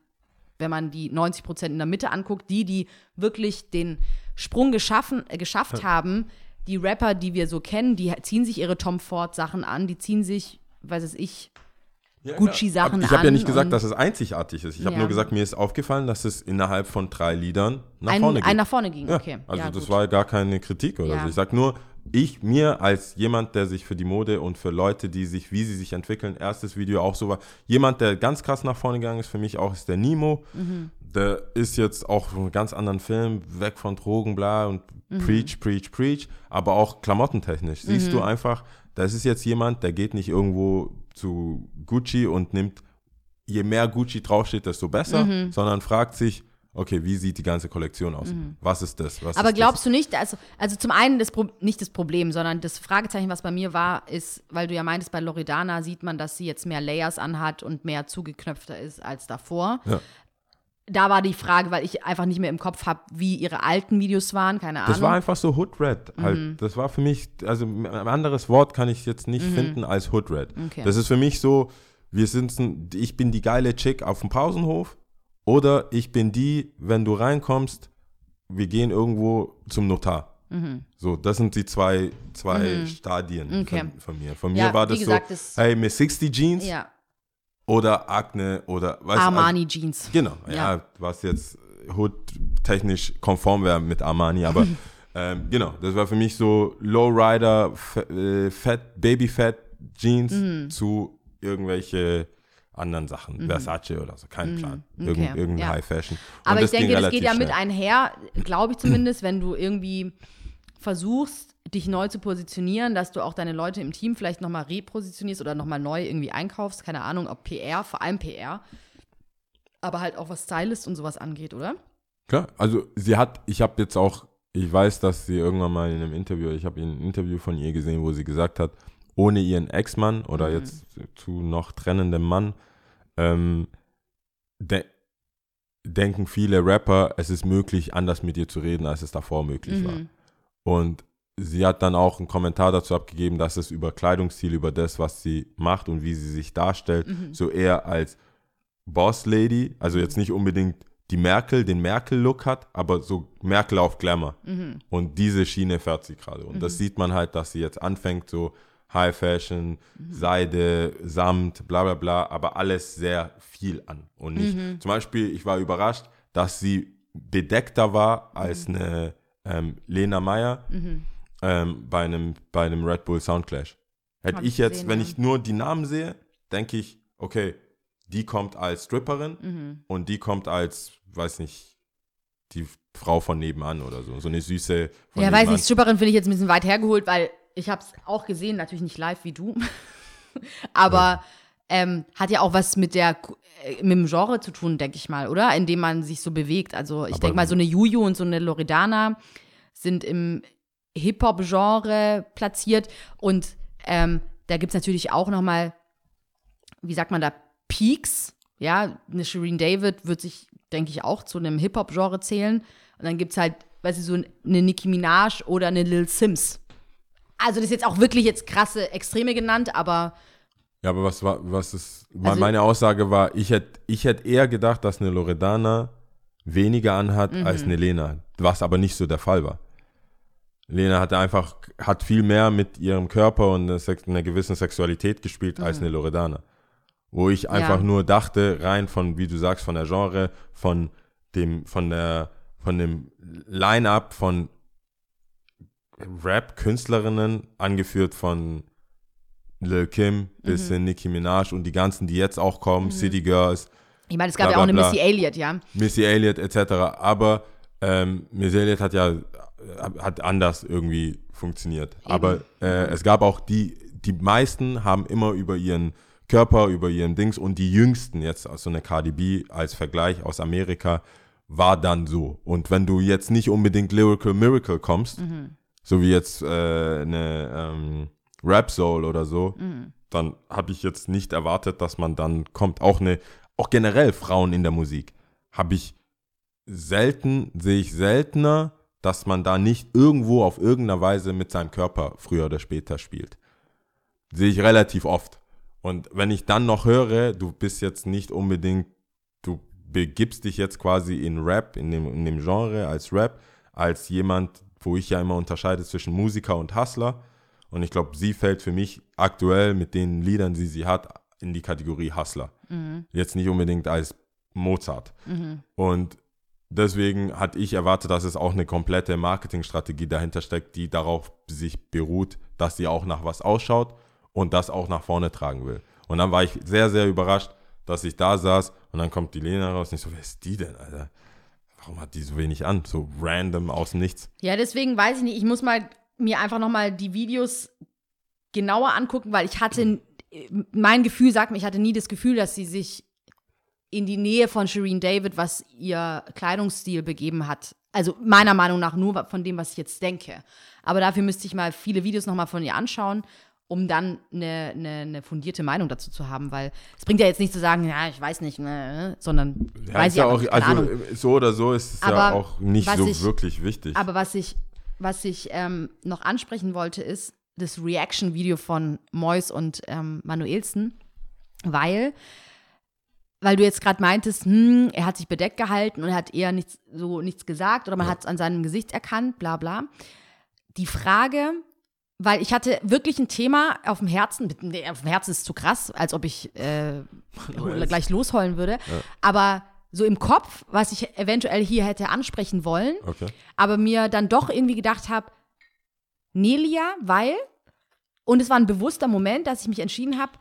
B: wenn man die 90% in der Mitte anguckt, die, die wirklich den Sprung geschaffen, äh, geschafft haben, die Rapper, die wir so kennen, die ziehen sich ihre Tom Ford Sachen an, die ziehen sich, weiß es ich,
A: Ja,
B: Gucci-Sachen
A: Aber Ich habe ja
B: an
A: nicht gesagt, dass es einzigartig ist. Ich habe
B: Ja.
A: nur gesagt, mir ist aufgefallen, dass es innerhalb von drei Liedern nach
B: ein,
A: vorne geht.
B: ein nach vorne ging.
A: ja,
B: Okay.
A: also
B: ja,
A: das
B: gut.
A: war gar keine Kritik oder
B: Ja.
A: so. Ich sag nur, ich, mir als jemand, der sich für die Mode und für Leute, die sich, wie sie sich entwickeln, erstes Video auch so war. Jemand, der ganz krass nach vorne gegangen ist für mich auch, ist der Nemo.
B: Mhm.
A: Der ist jetzt auch von einem ganz anderen Film, weg von Drogen, bla und
B: Mhm.
A: preach, preach, preach, aber auch klamottentechnisch. Siehst
B: Mhm.
A: du einfach, das ist jetzt jemand, der geht nicht irgendwo zu Gucci und nimmt, je mehr Gucci draufsteht, desto besser,
B: Mhm.
A: sondern fragt sich, okay, wie sieht die ganze Kollektion aus? Was ist das? Was
B: Aber
A: ist
B: glaubst du nicht, also, also zum einen das Pro nicht das Problem, sondern das Fragezeichen, was bei mir war, ist, weil du ja meintest, bei Loredana sieht man, dass sie jetzt mehr Layers anhat und mehr zugeknöpfter ist als davor.
A: Ja.
B: Da war die Frage, weil ich einfach nicht mehr im Kopf habe, wie ihre alten Videos waren, keine Ahnung.
A: Das war einfach so Hood Red. Halt.
B: Mhm.
A: Das war für mich, also ein anderes Wort kann ich jetzt nicht finden als Hood Red.
B: Okay.
A: Das ist für mich so, wir sind, ich bin die geile Chick auf dem Pausenhof oder ich bin die, wenn du reinkommst, wir gehen irgendwo zum Notar. So, das sind die zwei, zwei Stadien
B: Mhm. Okay.
A: von, von mir. Von
B: Ja,
A: mir war das
B: gesagt,
A: so, hey, Miss 60 Jeans
B: ja,
A: oder Akne oder weißt du,
B: Armani Jeans.
A: Genau,
B: Ja.
A: ja, was jetzt Hood technisch konform wäre mit Armani, aber ähm, genau, das war für mich so Lowrider, äh, Fat, Baby-Fat Jeans
B: Mhm.
A: zu irgendwelche anderen Sachen, Versace oder so, kein Plan. Irgend,
B: Mhm. Okay,
A: irgendein
B: ja.
A: High Fashion. Und
B: Aber ich
A: das
B: denke, das geht ja mit
A: schnell.
B: einher, glaube ich zumindest, wenn du irgendwie versuchst, dich neu zu positionieren, dass du auch deine Leute im Team vielleicht nochmal repositionierst oder nochmal neu irgendwie einkaufst. Keine Ahnung, ob PR, vor allem PR. Aber halt auch was Stylist und sowas angeht, oder?
A: Klar, also sie hat, ich habe jetzt auch, ich weiß, dass sie irgendwann mal in einem Interview, ich habe ein Interview von ihr gesehen, wo sie gesagt hat, ohne ihren Ex-Mann oder
B: Mhm.
A: jetzt zu noch trennendem Mann, ähm, de denken viele Rapper, es ist möglich, anders mit ihr zu reden, als es davor möglich war.
B: Mhm.
A: Und sie hat dann auch einen Kommentar dazu abgegeben, dass es über Kleidungsstil, über das, was sie macht und wie sie sich darstellt,
B: Mhm.
A: so eher als Boss Lady, also jetzt nicht unbedingt die Merkel, den Merkel-Look hat, aber so Merkel auf Glamour.
B: Mhm.
A: Und diese Schiene fährt sie gerade. Und das sieht man halt, dass sie jetzt anfängt, so High Fashion,
B: Mhm.
A: Seide, Samt, bla bla bla, aber alles sehr viel an. Und nicht,
B: Mhm.
A: zum Beispiel, ich war überrascht, dass sie bedeckter war
B: Mhm.
A: als eine ähm, Lena Meyer ähm, bei, einem, bei einem Red Bull Soundclash. Hätte
B: Hab
A: ich jetzt,
B: gesehen,
A: wenn
B: ja.
A: ich nur die Namen sehe, denke ich, okay, die kommt als Stripperin
B: Mhm.
A: und die kommt als, weiß nicht, die Frau von nebenan oder so. So eine süße. Von
B: Ja, weiß
A: nebenan.
B: nicht, Stripperin finde ich jetzt ein bisschen weit hergeholt, weil ich habe es auch gesehen, natürlich nicht live wie du. Aber ähm, hat ja auch was mit der äh, mit dem Genre zu tun, denke ich mal, oder? Indem man sich so bewegt. Also ich denke mal, so eine Juju und so eine Loredana sind im Hip-Hop-Genre platziert. Und ähm, da gibt es natürlich auch noch mal, wie sagt man da, Peaks. Ja, eine Shireen David wird sich, denke ich, auch zu einem Hip-Hop-Genre zählen. Und dann gibt es halt, weißt du, so eine Nicki Minaj oder eine Lil Sims. Also das ist jetzt auch wirklich jetzt krasse Extreme genannt, aber
A: Ja, aber was war, was ist,
B: Also-
A: meine Aussage war, ich hätte ich hätt eher gedacht, dass eine Loredana weniger anhat
B: Mhm.
A: als eine Lena, was aber nicht so der Fall war. Lena hatte einfach, hat viel mehr mit ihrem Körper und einer, gewissen Sexualität gespielt als eine Loredana. Wo ich einfach
B: Mhm. Ja.
A: nur dachte, rein von, wie du sagst, von der Genre, von dem, von der, von dem Line-Up von Rap-Künstlerinnen, angeführt von Lil Kim bis
B: Mhm.
A: hin Nicki Minaj und die ganzen, die jetzt auch kommen, City Girls,
B: ich meine, es gab
A: Bla,
B: ja auch eine
A: bla, bla.
B: Missy Elliott, ja.
A: Missy Elliott etc. Aber ähm, Missy Elliott hat ja hat anders irgendwie funktioniert. Aber äh, es gab auch die, die meisten haben immer über ihren Körper, über ihren Dings und die jüngsten jetzt, also eine Cardi B als Vergleich aus Amerika, war dann so. Und wenn du jetzt nicht unbedingt Lyrical Miracle kommst, so wie jetzt äh, eine ähm, Rap Soul oder so, dann habe ich jetzt nicht erwartet, dass man dann kommt. Auch eine, auch generell Frauen in der Musik habe ich selten, sehe ich seltener, dass man da nicht irgendwo auf irgendeiner Weise mit seinem Körper früher oder später spielt. Sehe ich relativ oft. Und wenn ich dann noch höre, du bist jetzt nicht unbedingt, du begibst dich jetzt quasi in Rap, in dem, in dem Genre als Rap, als jemand, wo ich ja immer unterscheide zwischen Musiker und Hustler. Und ich glaube, sie fällt für mich aktuell mit den Liedern, die sie hat, in die Kategorie Hustler. Jetzt nicht unbedingt als Mozart. Und deswegen hatte ich erwartet, dass es auch eine komplette Marketingstrategie dahinter steckt, die darauf sich beruht, dass sie auch nach was ausschaut und das auch nach vorne tragen will. Und dann war ich sehr, sehr überrascht, dass ich da saß und dann kommt die Lena raus und ich so, wer ist die denn, Alter? Warum hat die so wenig an? So random aus Nichts.
B: Ja, deswegen weiß ich nicht, ich muss mal mir einfach noch mal die Videos genauer angucken, weil ich hatte, mein Gefühl sagt mir, ich hatte nie das Gefühl, dass sie sich in die Nähe von Shireen David, was ihr Kleidungsstil begeben hat. Also meiner Meinung nach nur von dem, was ich jetzt denke. Aber dafür müsste ich mal viele Videos noch mal von ihr anschauen, um dann eine, eine, eine fundierte Meinung dazu zu haben, weil es bringt ja jetzt nicht zu sagen, ja, ich weiß nicht, ne, sondern
A: Ja,
B: weiß ich
A: ja auch, also
B: Ahnung.
A: so oder so ist es ja
B: Aber
A: auch nicht so
B: ich-
A: wirklich wichtig.
B: Aber was ich, was ich ähm, noch ansprechen wollte, ist das Reaction-Video von Mois und ähm, Manuelsen, weil, weil du jetzt gerade meintest, hm, er hat sich bedeckt gehalten und er hat eher nichts, so nichts gesagt oder man
A: Ja.
B: hat es an seinem Gesicht erkannt, bla bla. Die Frage, weil ich hatte wirklich ein Thema auf dem Herzen, nee, auf dem Herzen ist zu krass, als ob ich äh, gleich losheulen würde, aber so im Kopf, was ich eventuell hier hätte ansprechen wollen,
A: okay.
B: aber mir dann doch irgendwie gedacht habe, Nelia, weil, und es war ein bewusster Moment, dass ich mich entschieden habe,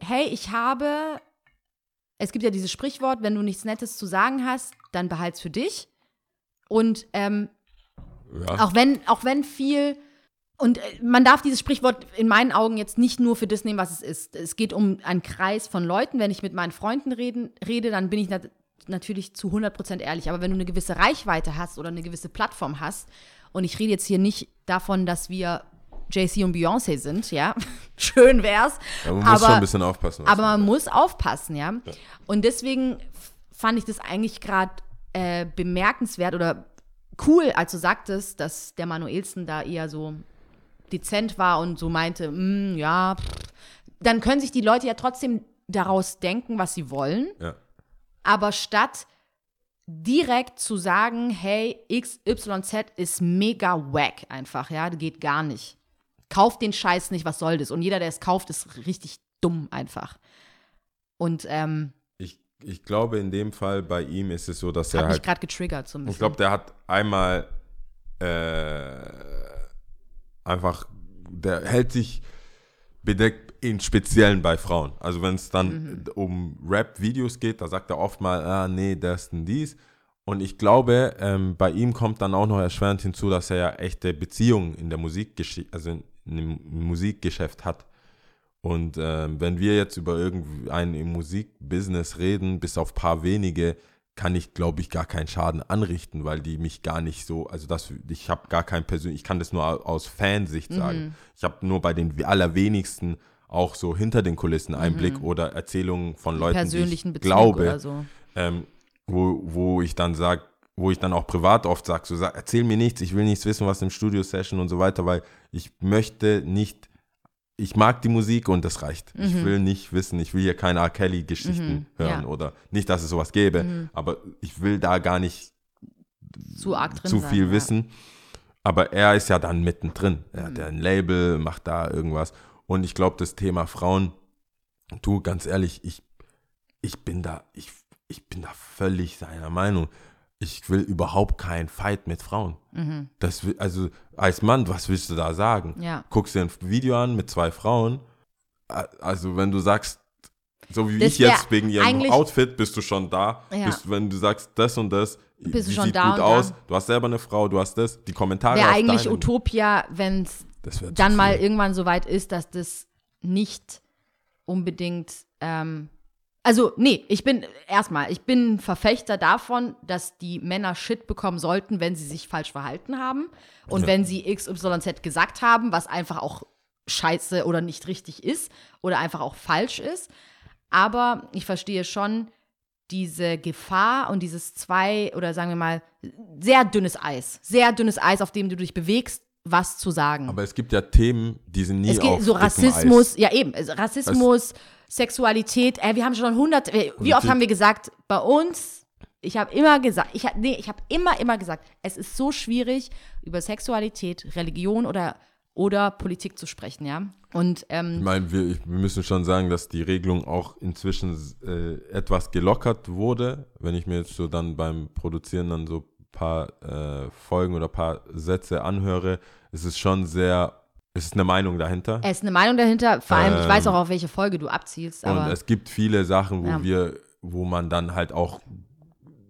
B: hey, ich habe, es gibt ja dieses Sprichwort, wenn du nichts Nettes zu sagen hast, dann behalt's für dich. Und ähm,
A: Ja.
B: Auch wenn, auch wenn viel, und äh, man darf dieses Sprichwort in meinen Augen jetzt nicht nur für das nehmen, was es ist. Es geht um einen Kreis von Leuten. Wenn ich mit meinen Freunden reden, rede, dann bin ich nat natürlich zu 100% ehrlich. Aber wenn du eine gewisse Reichweite hast oder eine gewisse Plattform hast, und ich rede jetzt hier nicht davon, dass wir JC und Beyoncé sind, ja, schön wär's.
A: Ja, man muss
B: aber,
A: schon ein bisschen aufpassen.
B: aber man muss aufpassen, ja. Und deswegen fand ich das eigentlich gerade äh, bemerkenswert oder cool, als du sagtest, dass der Manuelsen da eher so dezent war und so meinte, "Mm, ja, pff." dann können sich die Leute ja trotzdem daraus denken, was sie wollen.
A: Ja.
B: Aber statt direkt zu sagen, hey, XYZ ist mega wack einfach, ja, geht gar nicht. Kauft den Scheiß nicht, was soll das? Und jeder, der es kauft, ist richtig dumm einfach. Und ähm,
A: Ich, ich glaube, in dem Fall bei ihm ist es so, dass
B: hat
A: er
B: mich
A: halt.
B: gerade getriggert so ein bisschen.
A: Ich glaube, der hat einmal äh, einfach, der hält sich bedeckt in Speziellen bei Frauen. Also wenn es dann um Rap-Videos geht, da sagt er oft mal, ah, nee, das und dies. Und ich glaube, ähm, bei ihm kommt dann auch noch erschwerend hinzu, dass er ja echte Beziehungen in der Musikgeschichte, also in, im Musikgeschäft hat. Und ähm, wenn wir jetzt über irgendein im Musikbusiness reden, bis auf paar wenige, kann ich, glaube ich, gar keinen Schaden anrichten, weil die mich gar nicht so, also das, ich habe gar kein persönlich, ich kann das nur au- aus Fansicht sagen. Ich habe nur bei den allerwenigsten auch so hinter den Kulissen Einblick oder Erzählungen von Leuten, die
B: persönlichen
A: ich
B: Beziehung
A: glaube,
B: oder so.
A: ähm, wo, wo ich dann sage, wo ich dann auch privat oft sage, so sag, erzähl mir nichts, ich will nichts wissen, was im Studio-Session und so weiter, weil ich möchte nicht, ich mag die Musik und das reicht. Ich will nicht wissen, ich will hier keine R. Kelly-Geschichten hören
B: ja.
A: oder nicht, dass es sowas gäbe, aber ich will da gar nicht
B: Zu
A: zu
B: sein,
A: viel
B: ja.
A: wissen. Aber er ist ja dann mittendrin. Er hat ja ein Label, macht da irgendwas. Und ich glaube, das Thema Frauen, du, ganz ehrlich, ich, ich bin da, ich, ich bin da völlig seiner Meinung. Ich will überhaupt keinen Fight mit Frauen. Das will, also als Mann, was willst du da sagen?
B: Mhm. Ja.
A: Guckst dir ein Video an mit zwei Frauen. Also wenn du sagst, so wie
B: Das
A: ich jetzt wegen ihrem Outfit bist du schon da.
B: Ja.
A: Bist, wenn du sagst das und das,
B: Bist du schon
A: sieht
B: da
A: gut aus,
B: da.
A: du hast selber eine Frau, du hast das, die Kommentare
B: Wäre eigentlich
A: deinem-
B: Utopia, wenn es
A: Das
B: dann mal irgendwann so weit ist, dass das nicht unbedingt, ähm, also nee, ich bin erstmal, ich bin ein Verfechter davon, dass die Männer Shit bekommen sollten, wenn sie sich falsch verhalten haben und
A: Ja.
B: wenn sie XYZ gesagt haben, was einfach auch scheiße oder nicht richtig ist oder einfach auch falsch ist. Aber ich verstehe schon diese Gefahr und dieses zwei oder sagen wir mal sehr dünnes Eis, sehr dünnes Eis, auf dem du dich bewegst, was zu sagen.
A: Aber es gibt ja Themen, die sind nie
B: Es geht
A: auf
B: so Rassismus,
A: Eis.
B: ja eben, also Rassismus, Sexualität, äh, wir haben schon hundert, wie oft haben wir gesagt, bei uns, ich habe immer gesagt, ich, nee, ich habe immer, immer gesagt, es ist so schwierig, über Sexualität, Religion oder, oder Politik zu sprechen, ja. Und
A: Ich
B: ähm,
A: meine, wir, ich- wir müssen schon sagen, dass die Regelung auch inzwischen äh, etwas gelockert wurde. Wenn ich mir jetzt so dann beim Produzieren dann so ein paar äh, Folgen oder ein paar Sätze anhöre, ist es schon sehr, es ist eine Meinung dahinter.
B: es ist eine Meinung dahinter, vor allem, ich
A: Ähm,
B: weiß auch, auf welche Folge du abzielst,
A: Und es gibt viele Sachen, wo
B: Ja.
A: wir, wo man dann halt auch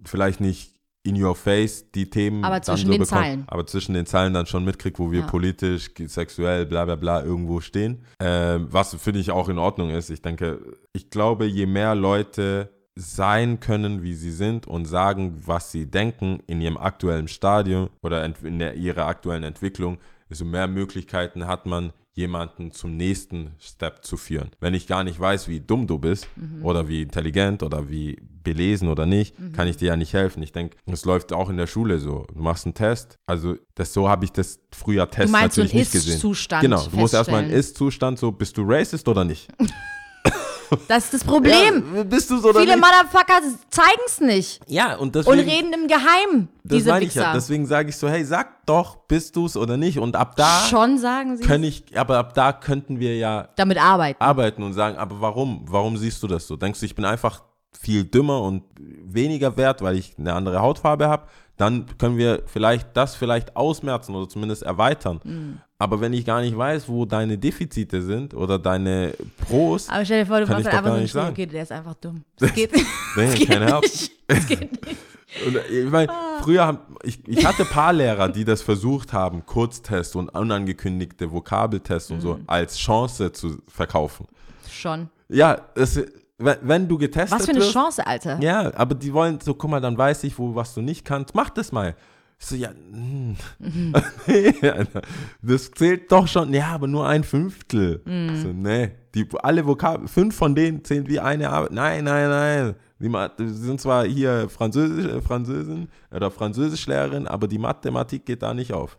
A: vielleicht nicht in your face die Themen
B: Aber zwischen
A: so
B: den
A: bekommt,
B: Zeilen.
A: aber zwischen den Zeilen dann schon mitkriegt, wo wir
B: Ja.
A: politisch, sexuell, bla bla bla irgendwo stehen. Ähm, was finde ich auch in Ordnung ist. Ich denke, ich glaube, je mehr Leute sein können, wie sie sind und sagen, was sie denken in ihrem aktuellen Stadium oder in der, ihrer aktuellen Entwicklung, desto mehr Möglichkeiten hat man, jemanden zum nächsten Step zu führen. Wenn ich gar nicht weiß, wie dumm du bist oder wie intelligent oder wie belesen oder nicht, kann ich dir ja nicht helfen. Ich denke, es läuft auch in der Schule so. Du machst einen Test. Also das so habe ich das früher Test
B: du meinst so
A: natürlich
B: einen
A: nicht gesehen.
B: Ist-Zustand
A: Genau, du musst erstmal einen. Ist-Zustand so, bist du racist oder nicht?
B: Das ist das Problem.
A: Ja, bist du so
B: Viele
A: nicht?
B: Motherfucker zeigen es nicht
A: Ja, und
B: und
A: deswegen,
B: reden im Geheim,
A: das
B: diese
A: meine ich ja. Deswegen sage ich so, hey, sag doch, bist du es oder nicht? Und ab da
B: Schon sagen sie,
A: können ich, aber ab da könnten wir ja
B: damit arbeiten.
A: arbeiten und sagen, aber warum? Warum siehst du das so? Denkst du, ich bin einfach viel dümmer und weniger wert, weil ich eine andere Hautfarbe habe? Dann können wir vielleicht das vielleicht ausmerzen oder zumindest erweitern.
B: Mhm.
A: Aber wenn ich gar nicht weiß, wo deine Defizite sind oder deine Pros,
B: Aber stell dir vor, du
A: Kann
B: machst
A: doch
B: einfach
A: gar
B: so
A: nicht
B: einen
A: sagen.
B: Okay, der ist einfach dumm. Das geht,
A: nee,
B: das geht
A: keine
B: nicht. Das geht nicht.
A: Äh, ich meine, früher haben, ich, ich hatte ein paar Lehrer, die das versucht haben, Kurztests und unangekündigte Vokabeltests und so als Chance zu verkaufen.
B: Schon.
A: Ja, es, wenn, wenn du getestet
B: Was für eine
A: wirst,
B: Chance, Alter.
A: Ja, aber die wollen so, guck mal, dann weiß ich, wo was du nicht kannst. Mach das mal. Ich so, ja, Alter, das zählt doch schon. Ja, aber nur ein Fünftel. Ich So, nee, die, alle Vokabeln, fünf von denen zählen wie eine Arbeit. Nein, nein, nein. Die, sind zwar hier Französisch, äh, Französin oder Französischlehrerin, aber die Mathematik geht da nicht auf.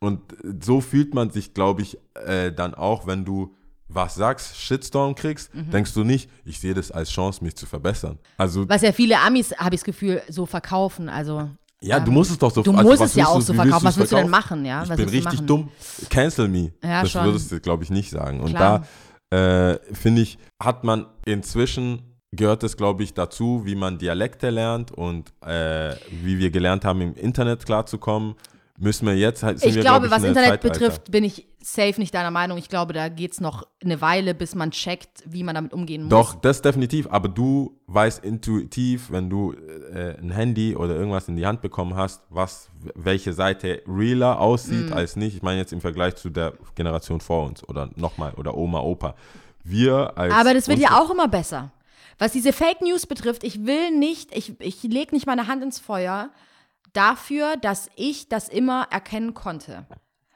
A: Und so fühlt man sich, glaube ich, äh, dann auch, wenn du was sagst, Shitstorm kriegst,
B: Mhm.
A: denkst du nicht, ich sehe das als Chance, mich zu verbessern. Also,
B: Was ja viele Amis, habe ich das Gefühl, so verkaufen. Also,
A: ja, du musst es doch so
B: du
A: also,
B: musst
A: was
B: es ja auch
A: du-
B: so verkaufen. Was willst du denn
A: verkaufen?
B: machen, ja?
A: Ich
B: Was
A: bin
B: du
A: richtig
B: machen?
A: dumm. Cancel me.
B: Ja,
A: das
B: schon.
A: würdest du, glaube ich, nicht sagen. Und
B: Klar.
A: da, äh, finde ich, hat man inzwischen gehört es, glaube ich, dazu, wie man Dialekte lernt und äh, wie wir gelernt haben, im Internet klarzukommen. Müssen wir jetzt halt.
B: Ich
A: wir,
B: glaube,
A: glaub
B: was Internet betrifft, bin ich safe nicht deiner Meinung. Ich glaube, da geht es noch eine Weile, bis man checkt, wie man damit umgehen muss.
A: Doch, das definitiv. Aber du weißt intuitiv, wenn du äh, ein Handy oder irgendwas in die Hand bekommen hast, was welche Seite realer aussieht
B: Mhm.
A: als nicht. Ich meine jetzt im Vergleich zu der Generation vor uns oder nochmal oder Oma, Opa. Wir als
B: Aber das wird ja auch immer besser. Was diese Fake News betrifft, ich will nicht, ich, ich lege nicht meine Hand ins Feuer dafür, dass ich das immer erkennen konnte.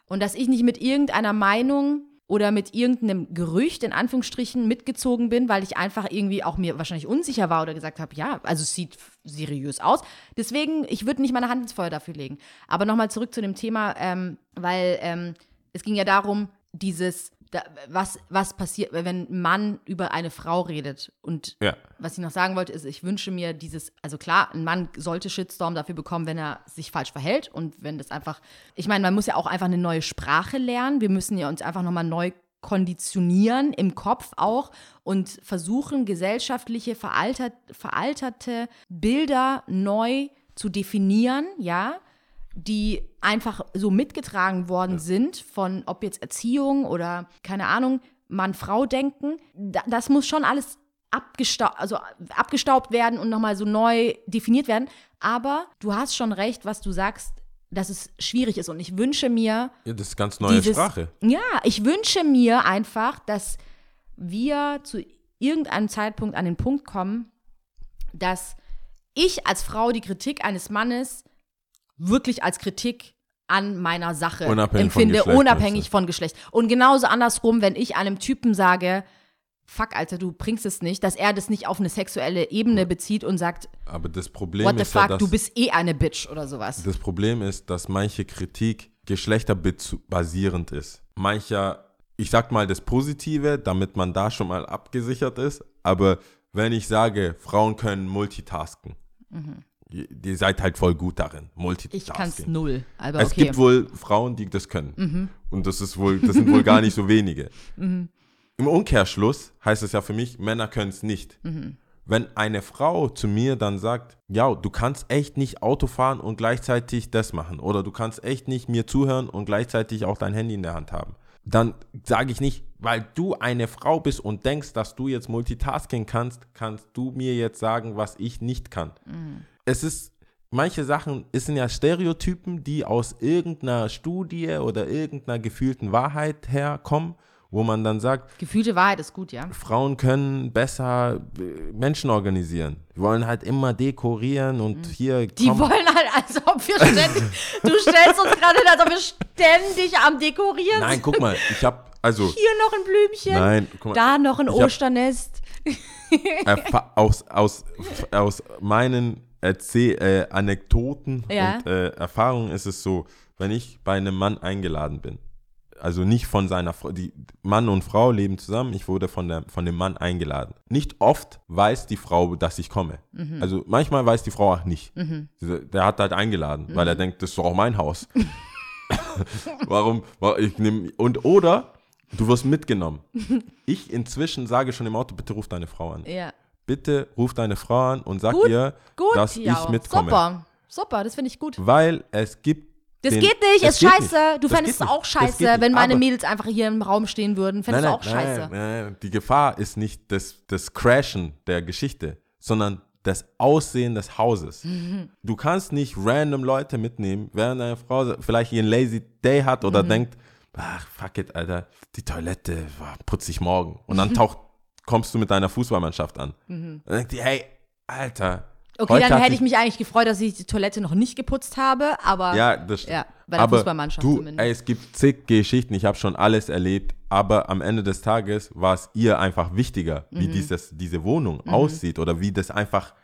B: Und dass ich nicht mit irgendeiner Meinung oder mit irgendeinem Gerücht in Anführungsstrichen mitgezogen bin, weil ich einfach irgendwie auch mir wahrscheinlich unsicher war oder gesagt habe, ja, also es sieht seriös aus. Deswegen, ich würde nicht meine Hand ins Feuer dafür legen. Aber nochmal zurück zu dem Thema, ähm, weil ähm, es ging ja darum, dieses, da, was, was passiert, wenn ein Mann über eine Frau redet. Und
A: Ja.
B: was ich noch sagen wollte, ist, ich wünsche mir dieses, also klar, ein Mann sollte Shitstorm dafür bekommen, wenn er sich falsch verhält und wenn das einfach, ich meine, man muss ja auch einfach eine neue Sprache lernen. Wir müssen ja uns einfach nochmal neu konditionieren im Kopf auch und versuchen, gesellschaftliche, veraltert, veralterte Bilder neu zu definieren, ja, die einfach so mitgetragen worden sind von, ob jetzt Erziehung oder, keine Ahnung, Mann-Frau-Denken. Da, das muss schon alles abgestaubt, also abgestaubt werden und nochmal so neu definiert werden. Aber du hast schon recht, was du sagst, dass es schwierig ist. Und ich wünsche mir,
A: ja, das ist ganz neue
B: dieses,
A: Sprache.
B: Ja, ich wünsche mir einfach, dass wir zu irgendeinem Zeitpunkt an den Punkt kommen, dass ich als Frau die Kritik eines Mannes wirklich als Kritik an meiner Sache
A: Unabhängig von
B: empfinde,
A: Geschlecht,
B: unabhängig von Geschlecht. Und genauso andersrum, wenn ich einem Typen sage, fuck, Alter, du bringst es nicht, dass er das nicht auf eine sexuelle Ebene bezieht und sagt,
A: Aber das Problem
B: what the
A: ist ja,
B: fuck,
A: dass,
B: du bist eh eine Bitch oder sowas.
A: das Problem ist, dass manche Kritik geschlechterbasierend ist. Mancher, ich sag mal das Positive, damit man da schon mal abgesichert ist. Aber wenn ich sage, Frauen können multitasken, ihr, ihr seid halt voll gut darin, multitasking.
B: Mhm. Ich kann es null. Aber
A: Es
B: okay. Mhm.
A: gibt wohl Frauen, die das können. Und das ist wohl, das sind wohl gar nicht so wenige. Im Umkehrschluss heißt es ja für mich, Männer können es nicht.
B: Mhm.
A: Wenn eine Frau zu mir dann sagt, ja, du kannst echt nicht Auto fahren und gleichzeitig das machen oder du kannst echt nicht mir zuhören und gleichzeitig auch dein Handy in der Hand haben, dann sage ich nicht, weil du eine Frau bist und denkst, dass du jetzt Multitasking kannst, kannst du mir jetzt sagen, was ich nicht kann es ist, manche Sachen es sind ja Stereotypen, die aus irgendeiner Studie oder irgendeiner gefühlten Wahrheit herkommen, wo man dann sagt,
B: Gefühlte Wahrheit ist gut, ja.
A: Frauen können besser äh, Menschen organisieren. Die wollen halt immer dekorieren und hier
B: Die
A: komm-
B: wollen halt, als ob wir ständig, du stellst uns gerade hin, als ob wir ständig am Dekorieren
A: Nein, guck mal, ich habe also
B: Hier noch ein Blümchen,
A: Nein, guck mal.
B: da noch ein
A: hab-
B: Osternest.
A: erfa- aus, aus, aus meinen Erzähl äh, Anekdoten
B: Ja.
A: und äh, Erfahrungen ist es so, wenn ich bei einem Mann eingeladen bin, also nicht von seiner Frau, die Mann und Frau leben zusammen, ich wurde von, der, von dem Mann eingeladen. Nicht oft weiß die Frau, dass ich komme.
B: Mhm.
A: Also manchmal weiß die Frau auch nicht. Diese- Der hat halt eingeladen, weil
B: Mhm.
A: er denkt, das ist doch auch mein Haus. Warum? wa- Ich nehm, und oder du wirst mitgenommen. Ich inzwischen sage schon im Auto, bitte ruf deine Frau an.
B: Ja.
A: Bitte ruf deine Frau an und sag
B: Gut,
A: ihr,
B: Gut,
A: dass
B: ja.
A: ich mitkomme.
B: Super, super, das finde ich gut.
A: Weil es gibt.
B: Das
A: den-
B: geht nicht,
A: es
B: ist
A: geht
B: scheiße.
A: nicht.
B: Du
A: Das
B: fändest es auch scheiße,
A: nicht.
B: wenn meine
A: Aber-
B: Mädels einfach hier im Raum stehen würden. Fändest
A: Nein,
B: du auch scheiße.
A: Nein, nein, die Gefahr ist nicht das, das Crashen der Geschichte, sondern das Aussehen des Hauses. Du kannst nicht random Leute mitnehmen, während deine Frau vielleicht ihren Lazy Day hat oder denkt, ach, fuck it, Alter, die Toilette boah, putze ich morgen. Und dann taucht, kommst du mit deiner Fußballmannschaft an. Dann denkt die, hey, Alter.
B: Okay, dann hätte
A: sich-
B: ich mich eigentlich gefreut, dass ich die Toilette noch nicht geputzt habe, aber
A: Ja, das
B: Ja, bei der
A: aber
B: Fußballmannschaft
A: du,
B: zumindest.
A: Ey, es gibt zig Geschichten, ich habe schon alles erlebt, aber am Ende des Tages war es ihr einfach wichtiger, wie
B: Mhm.
A: dieses, diese Wohnung aussieht oder wie das einfach,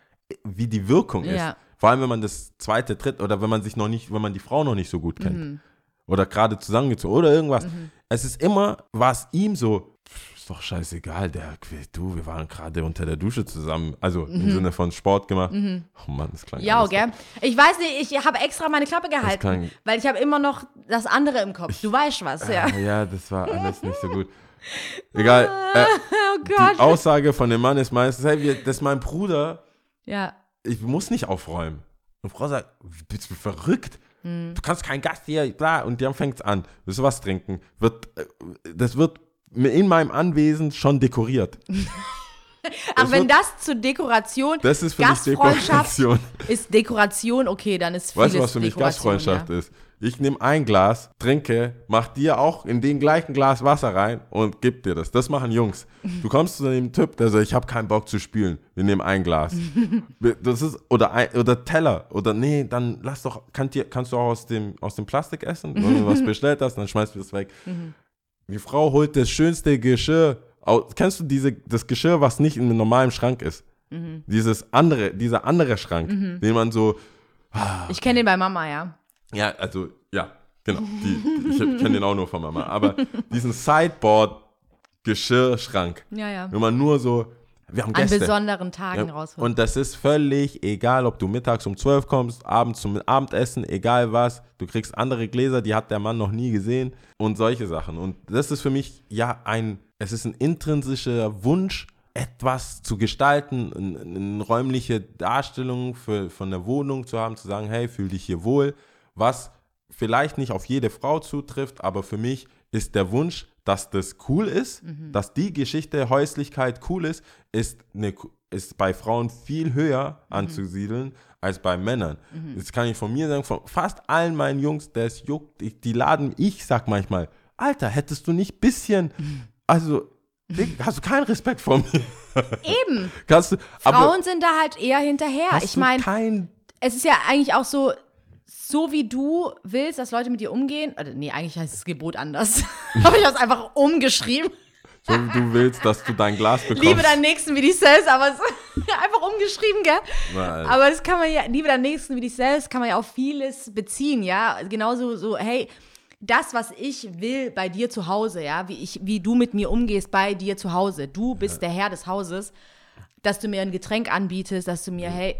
A: wie die Wirkung ist.
B: Ja.
A: Vor allem, wenn man das zweite, dritte oder wenn man sich noch nicht, wenn man die Frau noch nicht so gut kennt.
B: Mhm.
A: Oder gerade zusammengezogen oder irgendwas. Es ist immer, war es ihm so, "Pff, ist doch scheißegal, der, du, wir waren gerade unter der Dusche zusammen. Also im Sinne von Sport gemacht. Oh Mann, das klang
B: Mhm. Ja, gell? Ich weiß nicht, ich habe extra meine Klappe gehalten,
A: klang-
B: weil ich habe immer noch das andere im Kopf. Du weißt was, ja.
A: Ah, ja, das war alles nicht so gut. Egal. Äh,
B: Oh
A: die. Aussage von dem Mann ist meistens, hey, wir, das ist mein Bruder,
B: Ja.
A: ich muss nicht aufräumen. Und Frau sagt, bist du verrückt?
B: Hm.
A: Du kannst kein Gast hier, bla. Und dann fängt es an. Willst du was trinken? Wird, äh, das wird in meinem Anwesen schon dekoriert.
B: Aber wenn das zur Dekoration,
A: Das ist für mich
B: Gastfreundschaft
A: Dekoration.
B: ist Dekoration, okay, dann ist vieles
A: Weißt du, was für mich
B: Dekoration,
A: Gastfreundschaft
B: ja.
A: ist? Ich nehme ein Glas, trinke, mach dir auch in den gleichen Glas Wasser rein und gib dir das. Das machen Jungs. Du kommst zu dem Typ, der sagt, ich habe keinen Bock zu spielen. Wir nehmen ein Glas. Das ist, oder, ein, oder Teller. Oder nee, dann lass doch, kann dir, kannst du auch aus dem, aus dem Plastik essen? Wenn du was bestellt hast, dann schmeißt du das weg. Die Frau holt das schönste Geschirr. Au- Kennst du diese, das Geschirr, was nicht in einem normalen Schrank ist? Dieses andere, dieser andere Schrank, den man so,
B: Ich kenne den bei Mama, ja.
A: ja, also, ja, genau. Die, ich kenne den auch nur von Mama. Aber diesen Sideboard-Geschirrschrank,
B: Ja, ja.
A: wenn man nur so, wir haben
B: An
A: Gäste.
B: besonderen Tagen
A: Ja,
B: rausholt.
A: und das ist völlig egal, ob du mittags um 12 kommst, abends zum Abendessen, egal was. Du kriegst andere Gläser, die hat der Mann noch nie gesehen und solche Sachen. Und das ist für mich ja ein, es ist ein intrinsischer Wunsch, etwas zu gestalten, eine, eine räumliche Darstellung für, von der Wohnung zu haben, zu sagen, hey, fühl dich hier wohl, was vielleicht nicht auf jede Frau zutrifft, aber für mich ist der Wunsch, dass das cool ist, dass die Geschichte Häuslichkeit cool ist, ist, eine, ist bei Frauen viel höher anzusiedeln als bei Männern. Das kann ich von mir sagen, von fast allen meinen Jungs, das juckt, ich, die laden, ich sag manchmal, Alter, hättest du nicht bisschen, also, Dick, hast du keinen Respekt vor mir?
B: Eben.
A: Kannst du,
B: Frauen sind da halt eher hinterher.
A: hast
B: Ich meine, es ist ja eigentlich auch so, so wie du willst, dass Leute mit dir umgehen. Oder, nee, eigentlich heißt das Gebot anders. Aber ich habe es einfach umgeschrieben.
A: so wie du willst, dass du dein Glas bekommst.
B: Liebe deinen Nächsten wie dich selbst, aber es einfach umgeschrieben, gell?
A: Nein.
B: Aber das kann man ja, liebe deinen Nächsten wie dich selbst, kann man ja auf vieles beziehen, ja. Genauso so, hey, das, was ich will bei dir zu Hause, ja, wie ich, wie du mit mir umgehst bei dir zu Hause. Du bist der Herr des Hauses, dass du mir ein Getränk anbietest, dass du mir, hey,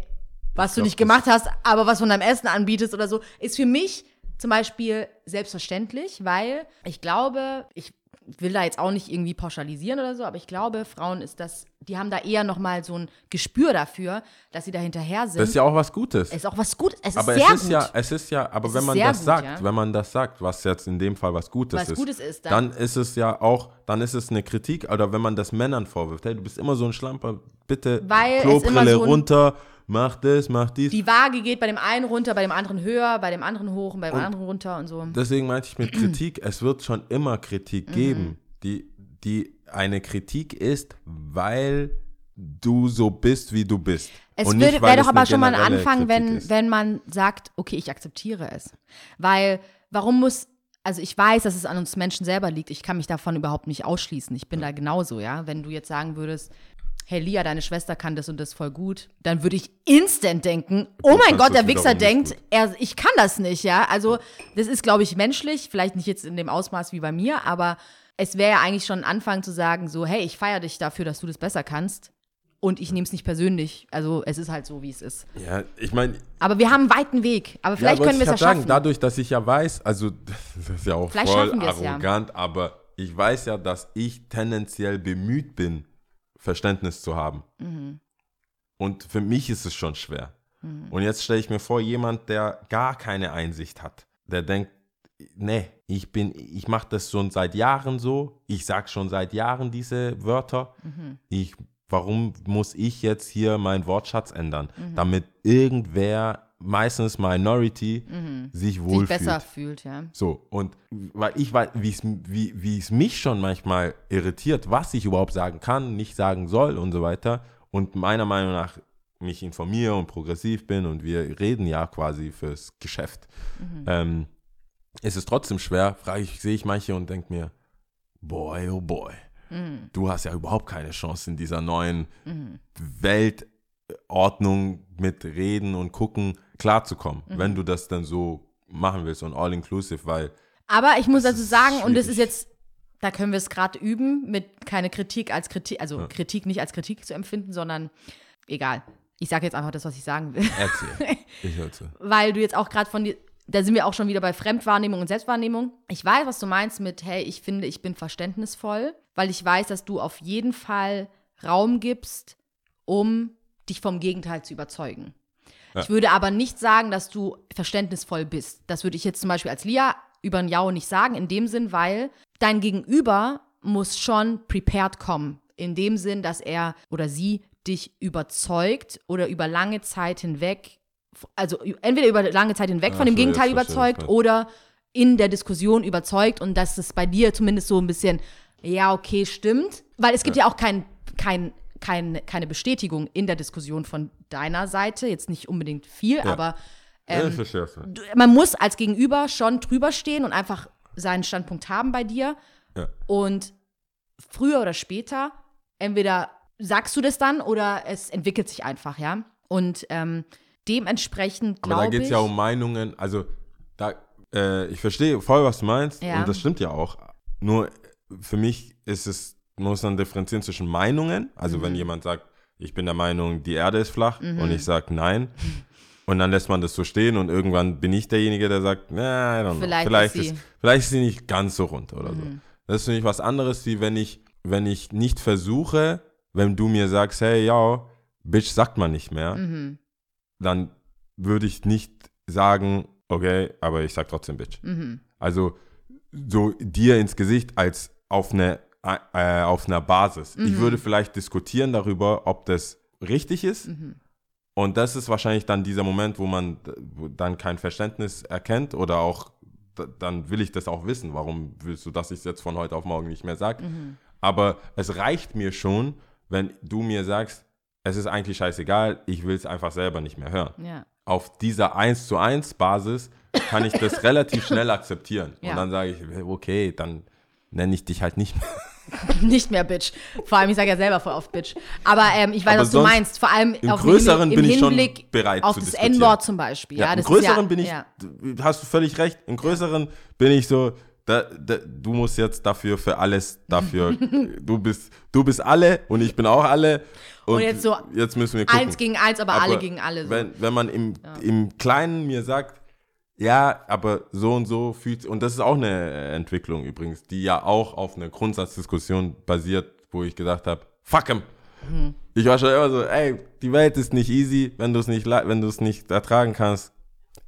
B: was du nicht gemacht hast, aber was von deinem Essen anbietest oder so, ist für mich zum Beispiel selbstverständlich, weil ich glaube, ich will da jetzt auch nicht irgendwie pauschalisieren oder so, aber ich glaube, Frauen ist das, die haben da eher nochmal so ein Gespür dafür, dass sie da hinterher sind.
A: das ist ja auch was Gutes.
B: es ist auch was Gutes, es ist
A: aber
B: sehr
A: es ist
B: gut.
A: ja, es ist ja, aber
B: Es
A: wenn man das
B: gut,
A: sagt,
B: ja.
A: wenn man das sagt, was jetzt in dem Fall was Gutes
B: Was
A: ist,
B: Gutes ist, dann-
A: dann, ist es ja auch, dann ist es eine Kritik, oder wenn man das Männern vorwirft, hey, du bist immer so ein Schlamper, bitte
B: Weil
A: Klobrille
B: so ein-
A: runter, mach das, mach dies.
B: die Waage geht bei dem einen runter, bei dem anderen höher, bei dem anderen hoch und bei dem anderen runter und so.
A: Deswegen meinte ich mit Kritik, es wird schon immer
B: Mhm.
A: Kritik geben, die, die eine Kritik ist, weil du so bist, wie du bist.
B: Es
A: Und
B: wäre doch aber schon mal ein Anfang,
A: Kritik
B: wenn,
A: ist.
B: wenn man sagt, okay, ich akzeptiere es. Weil, warum muss, also ich weiß, dass es an uns Menschen selber liegt. Ich kann mich davon überhaupt nicht ausschließen. Ich bin da genauso, ja. Wenn du jetzt sagen würdest, hey Lia, deine Schwester kann das und das voll gut, dann würde ich instant denken, oh mein Gott, der Wichser denkt, er, ich kann das nicht, ja. Also, das ist, glaube ich, menschlich, vielleicht nicht jetzt in dem Ausmaß wie bei mir, aber es wäre ja eigentlich schon ein Anfang zu sagen, so, hey, ich feiere dich dafür, dass du das besser kannst. Und ich nehme es nicht persönlich. Also es ist halt so, wie es ist.
A: Ja, ich meine,
B: Aber wir haben einen weiten Weg. Aber vielleicht
A: wollte
B: können wir es ja
A: sagen,
B: schaffen.
A: Dadurch, dass ich ja weiß, also das ist ja auch
B: Vielleicht
A: voll
B: es ja.
A: arrogant, aber ich weiß ja, dass ich tendenziell bemüht bin, Verständnis zu haben.
B: Mhm.
A: Und für mich ist es schon schwer. Und jetzt stelle ich mir vor, jemand, der gar keine Einsicht hat, der denkt, nee, ich bin, ich mache das schon seit Jahren so, ich sage schon seit Jahren diese Wörter,
B: Mhm.
A: ich warum muss ich jetzt hier meinen Wortschatz ändern,
B: Mhm.
A: damit irgendwer, meistens Minority, sich
B: Sich
A: wohlfühlt.
B: besser fühlt, ja.
A: So, und weil ich weiß, wie es wie, wie es mich schon manchmal irritiert, was ich überhaupt sagen kann, nicht sagen soll und so weiter. Und meiner Meinung nach mich informiere und progressiv bin und wir reden ja quasi fürs Geschäft. Ähm, ist es trotzdem schwer, frage ich, sehe ich manche und denke mir, boy, oh boy, du hast ja überhaupt keine Chance in dieser neuen Weltordnung mit Reden und Gucken klarzukommen, wenn du das dann so machen willst und all-inclusive, weil
B: Aber ich muss
A: ist
B: sagen, und das ist
A: schwierig.
B: jetzt, da können wir es gerade üben, mit keine Kritik als Kritik, also Kritik nicht als Kritik zu empfinden, sondern egal. Ich sage jetzt einfach das, was ich sagen will.
A: erzähl. ich höre zu.
B: Weil du jetzt auch gerade von dir, da sind wir auch schon wieder bei Fremdwahrnehmung und Selbstwahrnehmung. Ich weiß, was du meinst mit, hey, ich finde, ich bin verständnisvoll, weil ich weiß, dass du auf jeden Fall Raum gibst, um dich vom Gegenteil zu überzeugen.
A: Ja.
B: Ich würde aber nicht sagen, dass du verständnisvoll bist. Das würde ich jetzt zum Beispiel als Lia über ein Jao nicht sagen, in dem Sinn, weil dein Gegenüber muss schon prepared kommen. In dem Sinn, dass er oder sie dich überzeugt oder über lange Zeit hinweg, also entweder über lange Zeit hinweg
A: Ja,
B: von dem Gegenteil überzeugt
A: ja.
B: oder in der Diskussion überzeugt und dass es bei dir zumindest so ein bisschen, ja, okay, stimmt. Weil es gibt ja, auch kein, kein, kein, keine Bestätigung in der Diskussion von deiner Seite, jetzt nicht unbedingt viel, aber
A: ja, ich das.
B: du- man muss als Gegenüber schon drüber stehen und einfach seinen Standpunkt haben bei dir.
A: Ja.
B: Und früher oder später, entweder sagst du das dann oder es entwickelt sich einfach, ja. Und ähm, dementsprechend
A: Aber da
B: glaube
A: geht
B: ich.
A: es ja um Meinungen, also da, äh, ich verstehe voll, was du meinst
B: Ja.
A: und das stimmt ja auch. Nur für mich ist es, muss dann differenzieren zwischen Meinungen, also
B: Mhm.
A: wenn jemand sagt, ich bin der Meinung, die Erde ist flach und ich sage nein. Und dann lässt man das so stehen und irgendwann bin ich derjenige, der sagt, na, I don't know.
B: Vielleicht
A: vielleicht,
B: ist
A: ist,
B: sie- Mhm.
A: vielleicht ist sie nicht ganz so rund oder so. Das ist für mich was anderes, wie wenn ich, wenn ich nicht versuche, wenn du mir sagst, hey, ja, Bitch sagt man nicht mehr,
B: Mhm.
A: dann würde ich nicht sagen, okay, aber ich sag trotzdem Bitch.
B: Mhm.
A: Also so dir ins Gesicht als auf eine äh, auf einer Basis. Ich
B: Mhm.
A: würde vielleicht diskutieren darüber, ob das richtig ist.
B: Mhm.
A: Und das ist wahrscheinlich dann dieser Moment, wo man dann kein Verständnis erkennt oder auch dann will ich das auch wissen. Warum willst du, dass ich es jetzt von heute auf morgen nicht mehr sage?
B: Mhm.
A: Aber es reicht mir schon, wenn du mir sagst, es ist eigentlich scheißegal, ich will es einfach selber nicht mehr hören
B: Ja.
A: auf dieser 1 zu 1 Basis kann ich das relativ schnell akzeptieren.
B: Ja.
A: Und dann sage ich, okay, dann nenne ich dich halt nicht mehr.
B: Nicht mehr Bitch. Vor allem, ich sage ja selber voll oft Bitch. Aber ähm, ich weiß,
A: Aber
B: was du meinst. Vor allem
A: im
B: auf
A: Größeren
B: im
A: bin ich schon
B: Hinblick
A: bereit
B: auf das. N-Wort zum Beispiel. Ja,
A: Im
B: das
A: Größeren
B: ja,
A: bin ich,
B: Ja.
A: hast du völlig recht, im Größeren bin ich so, da, da, du musst jetzt dafür für alles, dafür, du bist, du bist alle und ich bin auch alle. Und,
B: jetzt so
A: jetzt müssen wir gucken.
B: Eins gegen eins, aber, alle gegen alle. So.
A: Wenn, wenn man im, im Kleinen mir sagt, ja, aber so und so fühlt und das ist auch eine äh, Entwicklung übrigens, die ja auch auf einer Grundsatzdiskussion basiert, wo ich gesagt habe, fuck him.
B: Mhm.
A: Ich war schon immer so, ey, die Welt ist nicht easy, wenn du es nicht, wenn du es nicht ertragen kannst.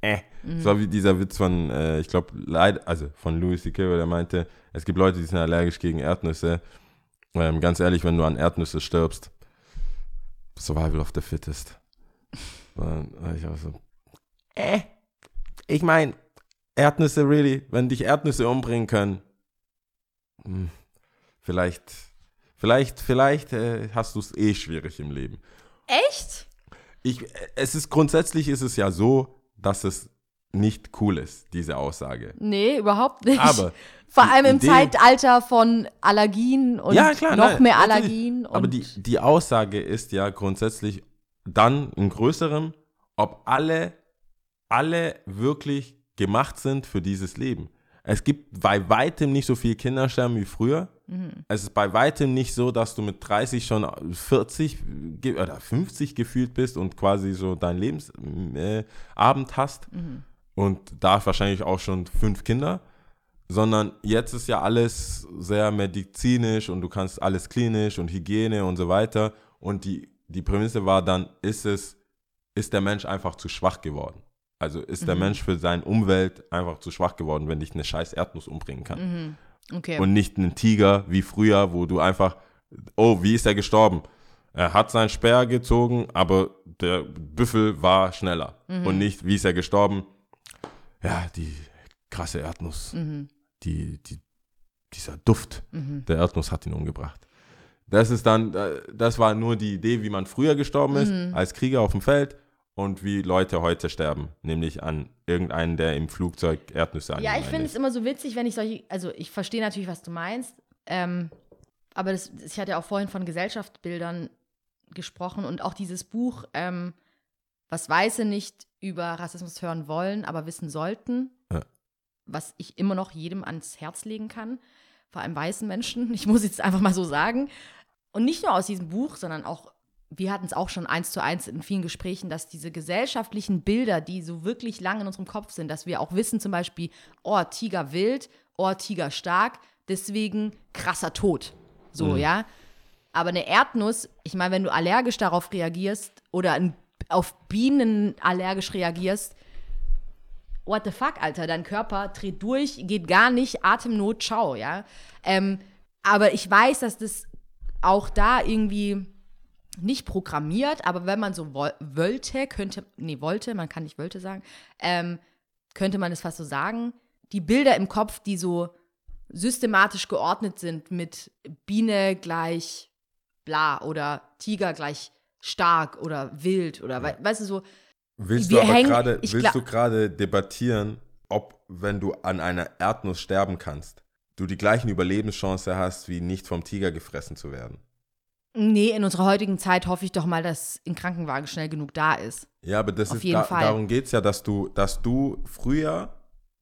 A: Äh.
B: Mhm.
A: So wie dieser Witz von, äh, ich glaube, also von Louis C.K., der meinte, es gibt Leute, die sind allergisch gegen Erdnüsse. Ähm, ganz ehrlich, wenn du an Erdnüsse stirbst, Survival of the Fittest. Dann war ich auch so, äh, ich meine, Erdnüsse, really, wenn dich Erdnüsse umbringen können, hm, vielleicht, vielleicht, vielleicht äh, hast du es eh schwierig im Leben.
B: Echt?
A: Ich, es ist grundsätzlich ist es ja so, dass es nicht cool ist, diese Aussage.
B: Nee, überhaupt nicht.
A: Aber
B: Vor allem im
A: Idee-
B: Zeitalter von Allergien und
A: ja, klar,
B: noch
A: nein,
B: mehr. Allergien.
A: Aber die, die Aussage ist ja grundsätzlich dann in größerem, ob alle, alle wirklich gemacht sind für dieses Leben. Es gibt bei weitem nicht so viel Kindersterben wie früher. Es ist bei weitem nicht so, dass du mit 30 schon 40 ge- oder 50 gefühlt bist und quasi so dein Lebensabend äh, hast und da wahrscheinlich auch schon fünf Kinder sondern jetzt ist ja alles sehr medizinisch und du kannst alles klinisch und Hygiene und so weiter. Und die, die Prämisse war dann, ist es, ist der Mensch einfach zu schwach geworden? Also ist der Mensch für seine Umwelt einfach zu schwach geworden, wenn dich eine scheiß Erdnuss umbringen kann?
B: okay.
A: Und nicht ein Tiger wie früher, wo du einfach, oh, wie ist er gestorben? Er hat seinen Speer gezogen, aber der Büffel war schneller. Und nicht, wie ist er gestorben? Ja, die krasse Erdnuss. Die, die, dieser Duft der Erdnuss hat ihn umgebracht. Das ist dann, äh, das war nur die Idee, wie man früher gestorben ist, als Krieger auf dem Feld und wie Leute heute sterben. Nämlich an irgendeinen, der im Flugzeug Erdnüsse
B: Ja, ich finde es immer so witzig, wenn ich solche, also ich verstehe natürlich, was du meinst, ähm, aber das, ich hatte ja auch vorhin von Gesellschaftsbildern gesprochen und auch dieses Buch, ähm, was Weiße nicht über Rassismus hören wollen, aber wissen sollten,
A: Ja.
B: was ich immer noch jedem ans Herz legen kann, vor allem weißen Menschen, ich muss jetzt einfach mal so sagen. Und nicht nur aus diesem Buch, sondern auch, wir hatten es auch schon eins zu eins in vielen Gesprächen, dass diese gesellschaftlichen Bilder, die so wirklich lang in unserem Kopf sind, dass wir auch wissen, zum Beispiel, oh, Tiger wild, oh, Tiger stark, deswegen krasser Tod. So, ja. Aber eine Erdnuss, ich meine, wenn du allergisch darauf reagierst oder ein, auf Bienen allergisch reagierst, what the fuck, Alter, dein Körper dreht durch, geht gar nicht, Atemnot, ciao, ja. Ähm, aber ich weiß, dass das auch da irgendwie nicht programmiert, aber wenn man so woll wollte, könnte, nee, wollte, man kann nicht wollte sagen, ähm, könnte man es fast so sagen, die Bilder im Kopf, die so systematisch geordnet sind mit Biene gleich bla oder Tiger gleich stark oder wild oder we weißt du so,
A: Willst du aber gerade, willst du gerade debattieren, ob, wenn du an einer Erdnuss sterben kannst, du die gleichen Überlebenschance hast, wie nicht vom Tiger gefressen zu werden?
B: Nee, in unserer heutigen Zeit hoffe ich doch mal, dass ein Krankenwagen schnell genug da ist.
A: Ja, aber das
B: Auf
A: ist
B: jeden Fall.
A: darum geht es ja, dass du, dass du früher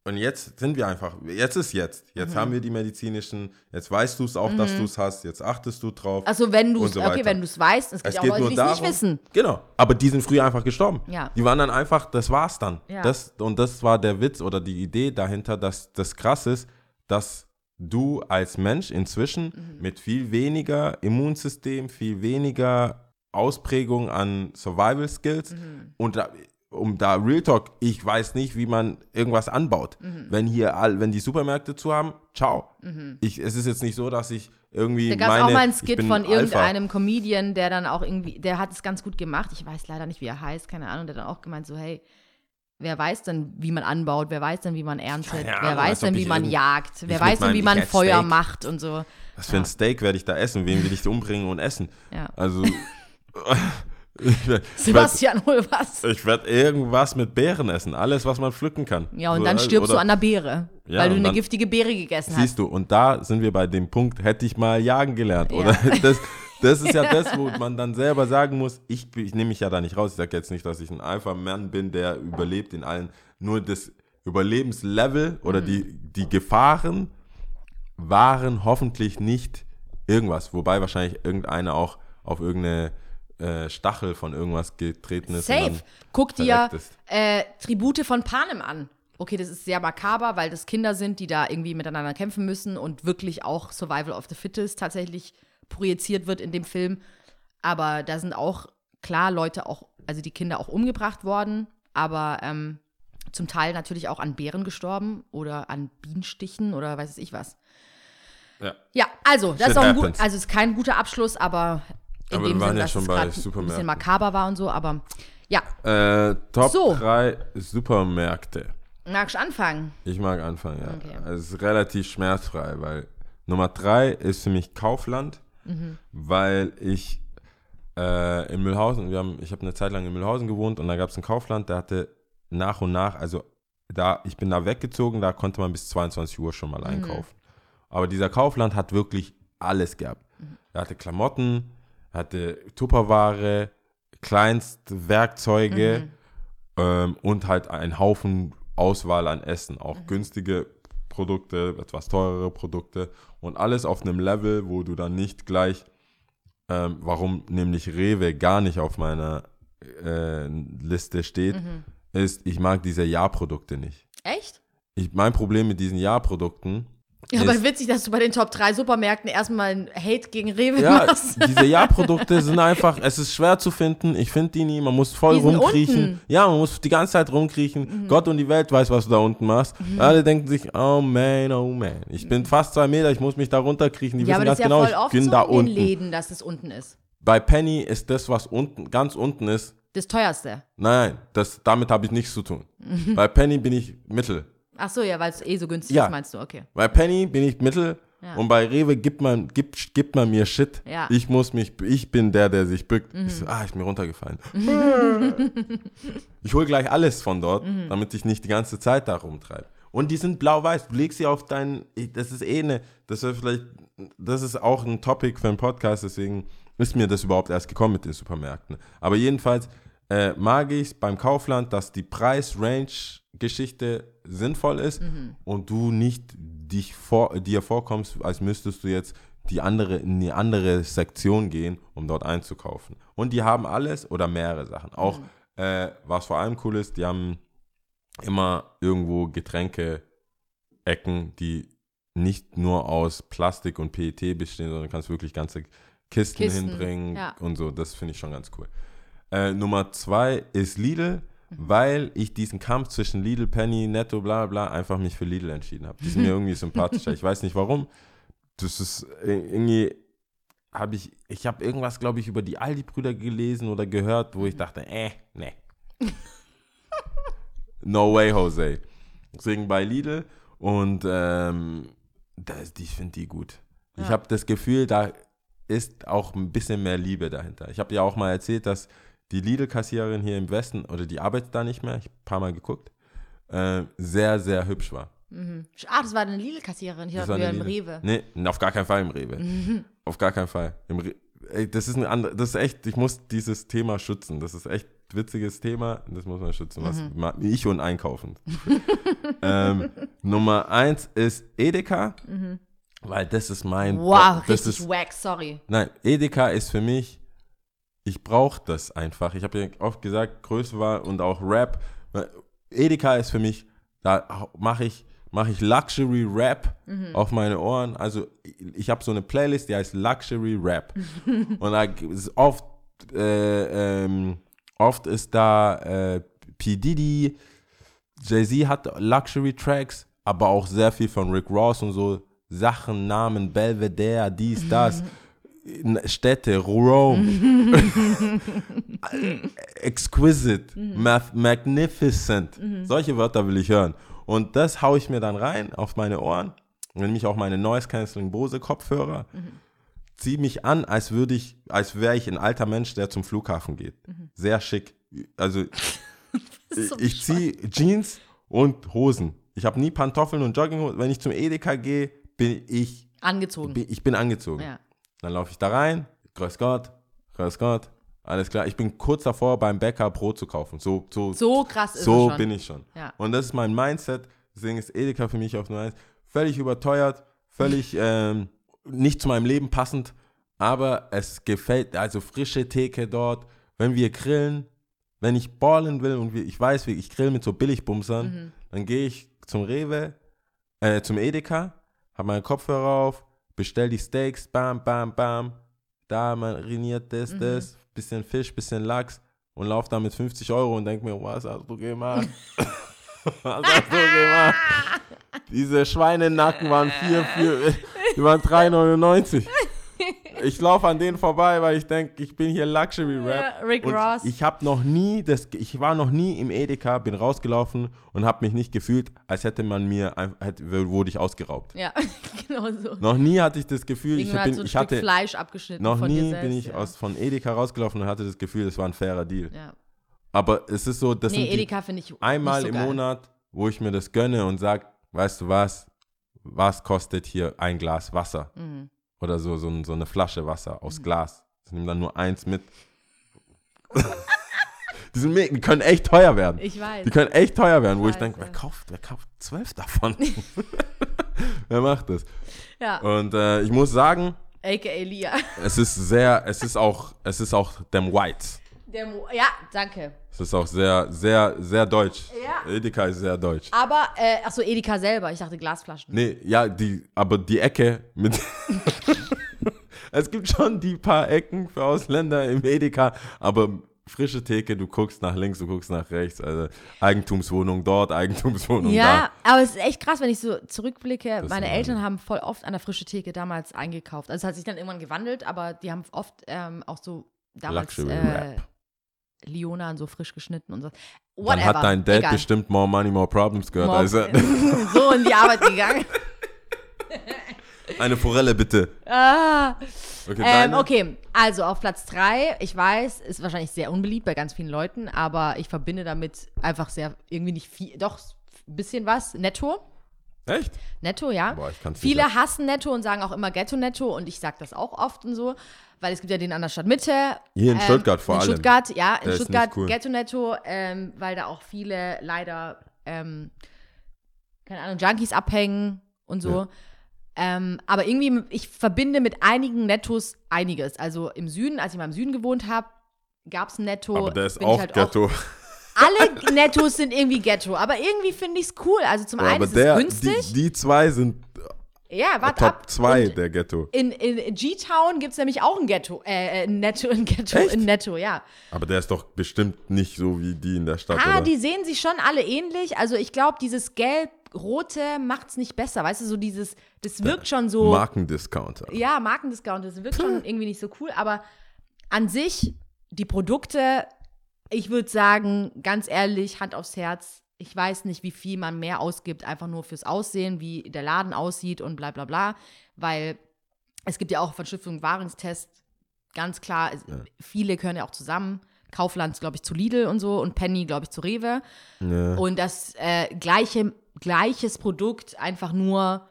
A: und jetzt sind wir einfach, jetzt ist jetzt. Jetzt
B: Mhm.
A: haben wir die medizinischen, jetzt weißt du es auch, dass du es hast, jetzt achtest du drauf.
B: Also wenn du es,
A: so
B: okay,
A: weiter.
B: wenn du es weißt, es gibt
A: Es
B: auch
A: geht
B: Leute, die es nicht wissen.
A: Genau. Aber die sind früher einfach gestorben.
B: Ja.
A: Die waren dann einfach, das war's dann.
B: Ja.
A: Das, und das war der Witz oder die Idee dahinter, dass das krass ist, dass du als Mensch inzwischen
B: Mhm.
A: mit viel weniger Immunsystem, viel weniger Ausprägung an Survival Skills
B: Mhm.
A: und da, um da Real Talk, ich weiß nicht, wie man irgendwas anbaut.
B: Mhm.
A: Wenn hier all, wenn die Supermärkte zu haben, ciao. Ich, es ist jetzt nicht so, dass ich irgendwie
B: Da gab es auch mal einen Skit von
A: Alpha.
B: irgendeinem Comedian, der dann auch irgendwie, der hat es ganz gut gemacht. Ich weiß leider nicht, wie er heißt, keine Ahnung. Der hat dann auch gemeint, so, hey, wer weiß denn, wie man anbaut, wer weiß denn, wie man erntet,
A: Keine
B: wer
A: Ahnung,
B: weiß denn, wie man jagt, wer weiß denn, wie man Feuer
A: Steak.
B: macht und so.
A: Was für ein Steak werde ich da essen? Wen will ich umbringen und essen?
B: Ja.
A: Also, ich werde
B: Sebastian, hol was.
A: ich werd irgendwas mit Beeren essen. Alles, was man pflücken kann.
B: Ja, und
A: So,
B: dann
A: äh,
B: stirbst du
A: oder-
B: an der Beere,
A: Ja,
B: weil du eine giftige Beere gegessen hast.
A: Siehst du, und da sind wir bei dem Punkt, hätte ich mal jagen gelernt.
B: Ja.
A: Oder das, das ist ja das, wo man dann selber sagen muss, ich, ich nehme mich ja da nicht raus. Ich sage jetzt nicht, dass ich ein Alpha-Mann bin, der überlebt in allen. Nur das Überlebenslevel
B: Mhm.
A: oder die, die Gefahren waren hoffentlich nicht irgendwas. Wobei wahrscheinlich irgendeiner auch auf irgendeine äh, Stachel von irgendwas getreten ist.
B: Safe. Guck dir äh, Tribute von Panem an. Okay, das ist sehr makaber, weil das Kinder sind, die da irgendwie miteinander kämpfen müssen und wirklich auch Survival of the Fittest tatsächlich projiziert wird in dem Film. Aber da sind auch klar Leute auch, also die Kinder auch umgebracht worden, aber ähm, zum Teil natürlich auch an Bären gestorben oder an Bienenstichen oder weiß ich was.
A: Ja.
B: Ja, also, das
A: Shit
B: ist auch ein gut, also es ist kein guter Abschluss, aber in
A: Aber wir
B: dem
A: waren
B: Sinn,
A: ja schon
B: es
A: bei
B: grad ein
A: Supermärkten.
B: bisschen makaber war und so, aber ja,
A: Äh, Top
B: So.
A: 3 Supermärkte.
B: magst du anfangen?
A: Ich mag anfangen, ja.
B: Okay.
A: Also es ist relativ schmerzfrei, weil Nummer drei ist für mich Kaufland,
B: Mhm.
A: weil ich äh, in Mühlhausen, wir haben, ich habe eine Zeit lang in Mühlhausen gewohnt und da gab es ein Kaufland, der hatte nach und nach, also da, ich bin da weggezogen, da konnte man bis 22 Uhr schon mal einkaufen. Aber dieser Kaufland hat wirklich alles gehabt. Er hatte Klamotten, er hatte Tupperware, Kleinstwerkzeuge ähm, und halt einen Haufen Auswahl an Essen. Auch günstige Produkte, etwas teurere Produkte und alles auf einem Level, wo du dann nicht gleich, ähm, warum nämlich Rewe gar nicht auf meiner äh, Liste steht, ist, ich mag diese Ja-Produkte nicht.
B: Echt?
A: Ich, mein Problem mit diesen Ja-Produkten
B: Ja, aber witzig, dass du bei den Top 3 Supermärkten erstmal einen Hate gegen Rewe
A: Ja,
B: machst.
A: diese Ja-Produkte sind einfach, es ist schwer zu finden. Ich finde die nie. Man muss voll
B: Die
A: rumkriechen.
B: unten. Mhm.
A: Ja, man muss die ganze Zeit rumkriechen. Gott und die Welt weiß, was du da unten machst. Alle denken sich, oh man, oh man. Ich bin fast zwei Meter, ich muss mich da runterkriechen. Die
B: ja, aber
A: wissen ganz
B: ist ja
A: genau,
B: voll
A: ich
B: oft
A: bin
B: so
A: da
B: in den
A: unten.
B: Läden, dass es unten ist.
A: bei Penny ist das, was unten, ganz unten ist,
B: Das teuerste.
A: nein, das, damit habe ich nichts zu tun. bei Penny bin ich mittel.
B: Ach so, ja, weil es eh so günstig
A: Ja.
B: ist, meinst du, okay.
A: Bei Penny bin ich mittel
B: Ja.
A: und bei Rewe gibt man, gibt, gibt man mir Shit.
B: Ja.
A: Ich muss mich, ich bin der, der sich bückt.
B: Mhm.
A: Ich so, ah, ist mir runtergefallen. ich hole gleich alles von dort,
B: Mhm.
A: damit ich nicht die ganze Zeit da rumtreibe. Und die sind blau-weiß. Du legst sie auf deinen, ich- das ist eh eine, das ist vielleicht, das ist auch ein Topic für einen Podcast, deswegen ist mir das überhaupt erst gekommen mit den Supermärkten. Aber jedenfalls äh, mag ich es beim Kaufland, dass die Preis-Range-Geschichte sinnvoll ist und du nicht dich vor, dir vorkommst, als müsstest du jetzt die andere, in die andere Sektion gehen, um dort einzukaufen. Und die haben alles oder mehrere Sachen. Auch äh, was vor allem cool ist, die haben immer irgendwo Getränke-Ecken, die nicht nur aus Plastik und PET bestehen, sondern du kannst wirklich ganze Kisten,
B: Kisten,
A: hinbringen
B: ja.
A: und so. Das finde ich schon ganz cool. Äh, Nummer zwei ist Lidl,
B: Mhm.
A: Weil ich diesen Kampf zwischen Lidl, Penny, Netto, bla bla, einfach mich für Lidl entschieden habe. Die sind mir irgendwie sympathischer. Ich weiß nicht warum. Das ist äh, irgendwie, habe ich, ich habe irgendwas, glaube ich, über die Aldi-Brüder gelesen oder gehört, wo ich
B: Mhm.
A: dachte, äh, ne. no way, Jose. Deswegen bei Lidl und ähm, das, ich finde die gut. Ich
B: Ja.
A: habe das Gefühl, da ist auch ein bisschen mehr Liebe dahinter. Ich habe dir auch mal erzählt, dass die Lidl-Kassiererin hier im Westen, oder die arbeitet da nicht mehr, ich habe ein paar Mal geguckt, äh, sehr, sehr hübsch war.
B: Ah, das war eine Lidl-Kassiererin. Dachte,
A: war
B: wir im. Rewe.
A: Nee, auf gar keinen Fall im Rewe. Auf gar keinen Fall. Ey, das ist ein andere, das ist echt, ich muss dieses Thema schützen. Das ist echt ein witziges Thema, das muss man schützen, was ma- ich und Einkaufen. ähm, Nummer eins ist Edeka, weil das ist mein
B: Wow, richtig
A: ist,
B: wack, sorry.
A: Nein, Edeka ist für mich, ich brauche das einfach. Ich habe ja oft gesagt, Größe war und auch Rap. Edeka ist für mich, da mache ich, mache ich Luxury Rap auf meine Ohren. Also ich habe so eine Playlist, die heißt Luxury Rap. und da ist oft, äh, ähm, oft ist da äh, P. Diddy, Jay-Z hat Luxury Tracks, aber auch sehr viel von Rick Ross und so Sachen, Namen, Belvedere, dies, das. Städte, Rome, exquisite, math, magnificent. Solche Wörter will ich hören. Und das haue ich mir dann rein auf meine Ohren. Nehme ich auch meine Noise Cancelling Bose Kopfhörer, ziehe mich an, als würde ich, als wäre ich ein alter Mensch, der zum Flughafen geht. Sehr schick. Also
B: so
A: ich, ich ziehe Jeans und Hosen. Ich habe nie Pantoffeln und Jogginghosen. Wenn ich zum Edeka gehe, bin ich,
B: Angezogen.
A: bin, ich bin angezogen.
B: ja.
A: Dann laufe ich da rein, grüß Gott, grüß Gott, alles klar. Ich bin kurz davor, beim Bäcker Brot zu kaufen. So, so,
B: So krass ist
A: so
B: es schon.
A: bin ich schon.
B: Ja.
A: Und das ist mein Mindset. Deswegen ist Edeka für mich auf Nummer eins. Völlig überteuert, völlig ähm, nicht zu meinem Leben passend, aber es gefällt, also frische Theke dort. Wenn wir grillen, wenn ich ballen will und ich weiß, wie ich grill mit so Billigbumsern,
B: Mhm.
A: dann gehe ich zum Rewe, äh, zum Edeka, habe meine Kopfhörer auf, bestell die Steaks, bam, bam, bam, da mariniert das,
B: Mhm.
A: das, bisschen Fisch, bisschen Lachs und lauf da mit 50 Euro und denk mir, was hast du gemacht? was hast du gemacht? Diese Schweinenacken waren vier, vier, die waren 3,99. Ich laufe an denen vorbei, weil ich denke, ich bin hier Luxury Rap.
B: Ja, Rick Ross.
A: Ich habe noch nie das, ich war noch nie im Edeka, bin rausgelaufen und habe mich nicht gefühlt, als hätte man mir, hätte, wurde ich ausgeraubt.
B: Ja, genau so.
A: Noch nie hatte ich das Gefühl, ich,
B: hat
A: bin,
B: so ein
A: ich
B: Stück
A: hatte,
B: Fleisch abgeschnitten
A: noch
B: von
A: nie
B: dir selbst.
A: bin ich
B: ja.
A: aus, von Edeka rausgelaufen und hatte das Gefühl, es war ein fairer Deal.
B: Ja.
A: Aber es ist so, das
B: Nee, Edeka finde ich
A: einmal
B: so
A: im
B: geil.
A: Monat, wo ich mir das gönne und sage, weißt du was, was kostet hier ein Glas Wasser?
B: Mhm.
A: Oder so, so, so eine Flasche Wasser aus Glas. Ich nehme dann nur eins mit. die, sind, die können echt teuer werden.
B: Ich weiß.
A: Die können echt teuer werden, wo ich denke,
B: ja.
A: wer kauft, wer kauft zwölf davon? wer macht das?
B: Ja,
A: Und äh, ich muss sagen,
B: a.k.a. Lia.
A: es ist sehr, es ist auch, es ist auch dem Whites.
B: Der Mo ja, danke.
A: Es ist auch sehr, sehr, sehr deutsch.
B: Ja.
A: Edeka ist sehr deutsch.
B: Aber, äh, achso, Edeka selber. Ich dachte Glasflaschen.
A: Nee, ja, die, aber die Ecke mit. es gibt schon die paar Ecken für Ausländer im Edeka, aber frische Theke, du guckst nach links, du guckst nach rechts. Also Eigentumswohnung dort, Eigentumswohnung
B: Ja, aber es ist echt krass, wenn ich so zurückblicke.
A: Das
B: Meine Eltern haben voll oft an der frische Theke damals eingekauft. Also es hat sich dann irgendwann gewandelt, aber die haben oft ähm, auch so
A: da.
B: damals äh,
A: Rap.
B: Liona so frisch geschnitten und so.
A: Dann
B: Whatever.
A: hat dein Dad
B: Egal.
A: bestimmt More Money, More Problems gehört.
B: More-
A: Also,
B: so in die Arbeit gegangen.
A: eine Forelle bitte.
B: ah.
A: Okay,
B: Ähm, okay, also auf Platz 3, ich weiß, ist wahrscheinlich sehr unbeliebt bei ganz vielen Leuten, aber ich verbinde damit einfach sehr, irgendwie nicht viel, doch ein bisschen was. Netto.
A: Echt?
B: Netto, ja.
A: Boah,
B: Viele
A: nicht.
B: hassen Netto und sagen auch immer Ghetto-Netto und ich sag das auch oft und so, weil es gibt ja den an der Stadtmitte.
A: Hier in
B: ähm,
A: Stuttgart vor
B: in
A: allem.
B: Stuttgart, ja, in
A: Der
B: Stuttgart
A: cool.
B: Ghetto-Netto, ähm, weil da auch viele leider, ähm, keine Ahnung, Junkies abhängen und so.
A: Ja.
B: Ähm, aber irgendwie, ich verbinde mit einigen Nettos einiges. Also im Süden, als ich mal im Süden gewohnt habe, gab es ein Netto.
A: Aber der ist auch
B: halt
A: Ghetto.
B: alle Nettos sind irgendwie Ghetto, aber irgendwie finde ich es cool. Also zum einen
A: aber
B: ist
A: der,
B: es günstig.
A: die, die zwei sind
B: ja, warte ab.
A: Top 2
B: Und
A: der Ghetto.
B: In, in G-Town gibt es nämlich auch ein Ghetto, äh, ein Netto, ein Ghetto,
A: Echt?
B: ein Netto, ja.
A: Aber der ist doch bestimmt nicht so wie die in der Stadt,
B: Ah,
A: oder?
B: die sehen sich schon alle ähnlich. Also ich glaube, dieses Gelb-Rote macht es nicht besser. Weißt du, so dieses, das wirkt schon so.
A: Markendiscounter.
B: Ja, Markendiscount, das wirkt schon irgendwie nicht so cool, aber an sich, die Produkte, ich würde sagen, ganz ehrlich, Hand aufs Herz, ich weiß nicht, wie viel man mehr ausgibt, einfach nur fürs Aussehen, wie der Laden aussieht und bla bla bla, weil es gibt ja auch von Stiftung Warenstest ganz klar, es- viele gehören ja auch zusammen. Kaufland, glaube ich, zu Lidl und so und Penny, glaube ich, zu Rewe.
A: Ja.
B: Und das äh, gleiche, gleiches Produkt einfach nur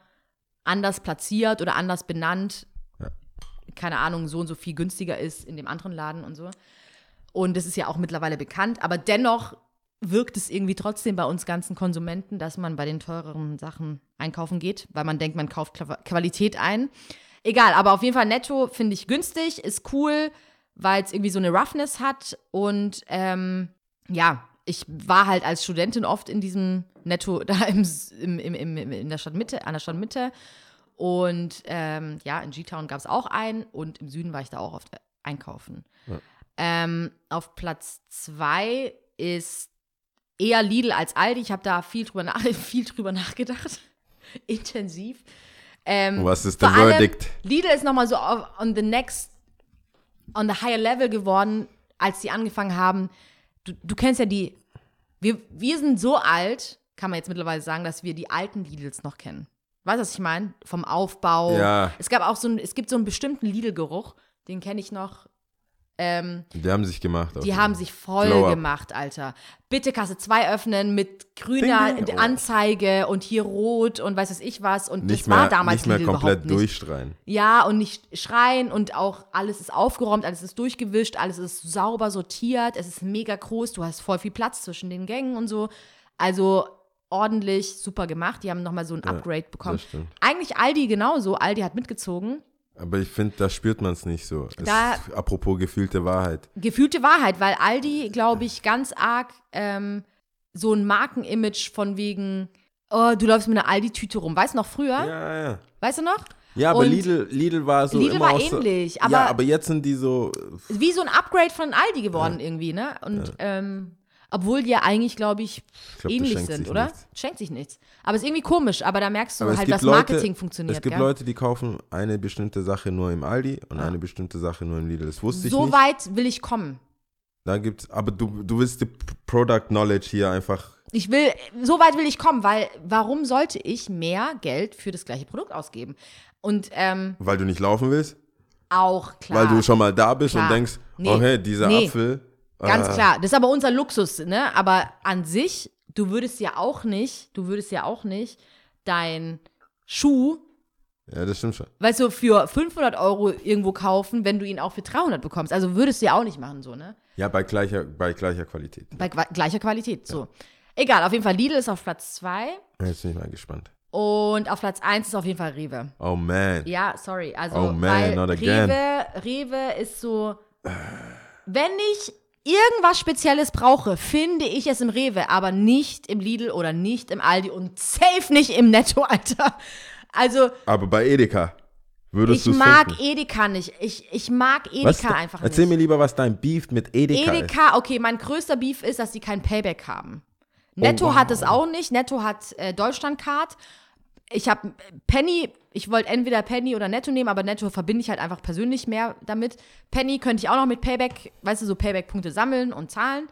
B: anders platziert oder anders benannt.
A: Ja.
B: Keine Ahnung, so und so viel günstiger ist in dem anderen Laden und so. Und das ist ja auch mittlerweile bekannt. Aber dennoch wirkt es irgendwie trotzdem bei uns ganzen Konsumenten, dass man bei den teureren Sachen einkaufen geht, weil man denkt, man kauft Qua- Qualität ein. Egal, aber auf jeden Fall netto finde ich günstig, ist cool, weil es irgendwie so eine Roughness hat und ähm, ja, ich war halt als Studentin oft in diesem Netto da im, im, im, im, in der Stadtmitte, an der Stadtmitte. Und ähm, ja, in G-Town gab es auch einen und im Süden war ich da auch oft einkaufen. Ähm, auf Platz zwei ist eher Lidl als Aldi. Ich habe da viel drüber, nach, viel drüber nachgedacht. Intensiv. Ähm,
A: Was ist der Verdict?
B: Lidl ist nochmal so auf, on the next, on the higher level geworden, als die angefangen haben. Du, du kennst ja die, wir, wir sind so alt, kann man jetzt mittlerweile sagen, dass wir die alten Lidls noch kennen. Weißt du, was ich meine? Vom Aufbau.
A: Ja.
B: Es gab auch so ein, es gibt so einen bestimmten Lidl-Geruch, den kenne ich noch. Ähm,
A: Die haben sich gemacht.
B: die haben sich voll
A: Glow up.
B: gemacht, Alter. Bitte Kasse 2 öffnen mit grüner
A: Ding, ding. Oh.
B: Anzeige und hier rot und weiß was ich was. Und
A: nicht
B: das war
A: mehr,
B: damals
A: nicht mehr
B: Lidl
A: komplett
B: nicht.
A: durchstreien.
B: Ja, und nicht schreien und auch alles ist aufgeräumt, alles ist durchgewischt, alles ist sauber sortiert, es ist mega groß, du hast voll viel Platz zwischen den Gängen und so. Also ordentlich, super gemacht. Die haben nochmal so ein Upgrade bekommen.
A: das stimmt.
B: Eigentlich Aldi genauso. Aldi hat mitgezogen.
A: Aber ich finde, da spürt man es nicht so. Es,
B: Da-
A: apropos gefühlte Wahrheit.
B: Gefühlte Wahrheit, weil Aldi, glaube ich, ganz arg ähm, so ein Markenimage von wegen, oh, du läufst mit einer Aldi-Tüte rum. Weißt du noch früher?
A: Ja, ja.
B: Weißt du noch?
A: Ja, aber
B: Und
A: Lidl, Lidl war so
B: Lidl war
A: auch so,
B: ähnlich,
A: ja,
B: aber-
A: aber jetzt sind die so
B: wie so ein Upgrade von Aldi geworden irgendwie, ne? Und ähm, obwohl die ja eigentlich, glaube ich,
A: Ich glaub,
B: ähnlich sind, oder?
A: nichts.
B: Schenkt sich nichts. Aber ist irgendwie komisch, aber da merkst du
A: Aber
B: halt, dass
A: Leute,
B: Marketing funktioniert,
A: Es gibt
B: gell?
A: Leute, die kaufen eine bestimmte Sache nur im Aldi und eine bestimmte Sache nur im Lidl. Das wusste ich
B: so
A: nicht.
B: weit will ich kommen.
A: Da gibt's, aber du, du willst die Product Knowledge hier einfach.
B: Ich will, so weit will ich kommen, weil warum sollte ich mehr Geld für das gleiche Produkt ausgeben? Und ähm,
A: Weil du nicht laufen willst?
B: auch klar.
A: Weil du schon mal da bist
B: Klar.
A: und denkst,
B: Nee.
A: okay, dieser
B: Nee.
A: Apfel.
B: Ganz
A: ah,
B: klar, das ist aber unser Luxus, ne? Aber an sich, du würdest ja auch nicht, du würdest ja auch nicht dein Schuh,
A: Ja, das stimmt schon.
B: weißt du, für 500 Euro irgendwo kaufen, wenn du ihn auch für 300 bekommst. Also würdest du ja auch nicht machen, so, ne?
A: Ja, bei gleicher, bei gleicher Qualität.
B: Bei qua- gleicher Qualität, so. Egal, auf jeden Fall Lidl ist auf Platz 2
A: Jetzt bin ich mal gespannt.
B: und auf Platz 1 ist auf jeden Fall Rewe.
A: Oh man.
B: Ja, sorry. Also,
A: Oh man,
B: weil
A: not again.
B: Rewe, Rewe ist so, wenn ich irgendwas Spezielles brauche, finde ich es im Rewe, aber nicht im Lidl oder nicht im Aldi und safe nicht im Netto, Alter. Also,
A: Aber bei Edeka. Würdest
B: Ich mag
A: finden?
B: Edeka nicht. Ich, ich mag Edeka
A: Was-
B: einfach
A: Erzähl
B: nicht.
A: mir lieber, was dein Beef mit Edeka, ist.
B: Edeka, okay, mein größter Beef ist, dass sie kein Payback haben. Netto
A: Oh, wow.
B: hat es auch nicht. Netto hat äh, Deutschlandcard. Ich habe Penny, ich wollte entweder Penny oder Netto nehmen, aber Netto verbinde ich halt einfach persönlich mehr damit. Penny könnte ich auch noch mit Payback, weißt du, so Payback-Punkte sammeln und zahlen.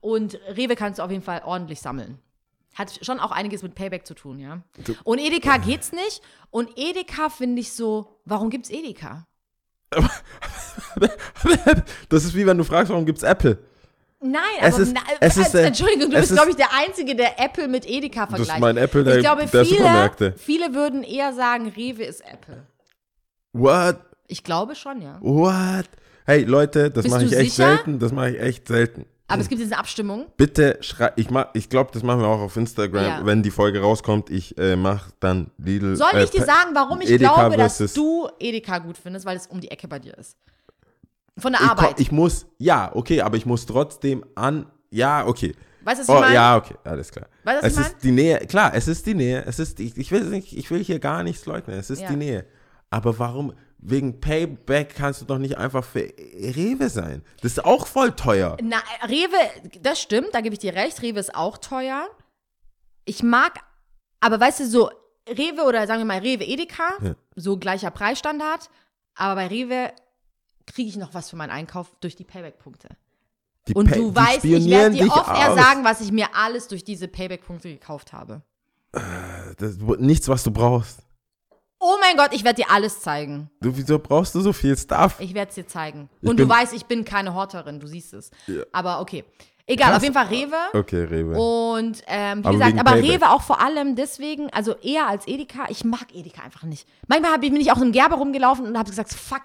B: Und Rewe kannst du auf jeden Fall ordentlich sammeln. Hat schon auch einiges mit Payback zu tun, ja. Und Edeka geht's nicht. Und Edeka finde ich so, warum gibt's Edeka?
A: das ist wie wenn du fragst, warum gibt's Apple?
B: Nein,
A: Es
B: aber
A: ist-
B: na,
A: es ist, äh,
B: Entschuldigung, du
A: es
B: bist,
A: ist-
B: glaube ich, der Einzige, der Apple mit Edeka vergleicht.
A: ist mein Apple der-
B: ich glaube,
A: der
B: viele,
A: Supermärkte.
B: viele würden eher sagen, Rewe ist Apple.
A: What?
B: Ich glaube schon, ja.
A: What? Hey Leute, das mache ich echt
B: sicher?
A: selten. Das mache ich echt selten.
B: Aber es gibt jetzt eine Abstimmung.
A: Bitte schrei. Ich mach, ich glaube, das machen wir auch auf Instagram,
B: Ja.
A: wenn die Folge rauskommt. Ich äh, mache dann Lidl.
B: Soll
A: äh,
B: ich dir
A: Pa-
B: sagen, warum ich
A: Edeka
B: glaube, dass du Edeka gut findest, weil es um die Ecke bei dir ist? Von der
A: ich,
B: Arbeit.
A: komm- ich muss, ja, okay, aber ich muss trotzdem an. Ja, okay.
B: weißt du, was ich
A: Oh,
B: meine?
A: ja, okay, alles klar.
B: Weißt du, was
A: es
B: ich
A: ist die Nähe, klar, es ist die Nähe. Es ist, ich, ich, will nicht, ich will hier gar nichts leugnen. Es ist
B: Ja.
A: die Nähe. Aber warum, wegen Payback kannst du doch nicht einfach für Rewe sein? Das ist auch voll teuer.
B: Na, Rewe, das stimmt, da gebe ich dir recht. Rewe ist auch teuer. Ich mag, aber weißt du, so Rewe oder sagen wir mal Rewe Edeka,
A: Ja.
B: so gleicher Preisstandard. Aber bei Rewe kriege ich noch was für meinen Einkauf durch die Payback-Punkte. Und
A: Pay-
B: du weißt, ich werde dir oft eher sagen, was ich mir alles durch diese Payback-Punkte gekauft habe.
A: Das, nichts, was du brauchst.
B: Oh mein Gott, ich werde dir alles zeigen.
A: Du, wieso brauchst du so viel Stuff?
B: Ich werde es dir zeigen.
A: Ich
B: Und du weißt, ich bin keine Horterin, du siehst es.
A: Ja.
B: Aber okay. Egal,
A: Krass.
B: auf jeden Fall Rewe.
A: Okay, Rewe.
B: Und ähm, wie
A: Aber
B: gesagt, aber
A: Payback.
B: Rewe auch vor allem deswegen, also eher als Edeka. Ich mag Edeka einfach nicht. Manchmal bin ich auch im Gerber rumgelaufen und habe gesagt, fuck.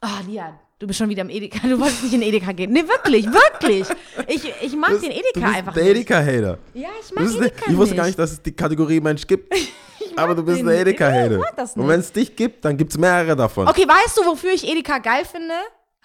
B: Ah, Lian, du bist schon wieder im Edeka. Du wolltest nicht in Edeka gehen. Nee, wirklich, wirklich. Ich, ich mag
A: Du
B: den
A: bist-
B: Edeka
A: du bist
B: einfach
A: der
B: nicht.
A: Edeka-Hater.
B: Ja, ich mag
A: bist
B: Edeka
A: der- Ich wusste
B: nicht.
A: gar nicht, dass es die Kategorie Mensch gibt. aber du bist
B: nicht.
A: Edeka-Hater. Und
B: nicht.
A: wenn es dich gibt, dann gibt es mehrere davon.
B: Okay, weißt du, wofür ich Edeka geil finde?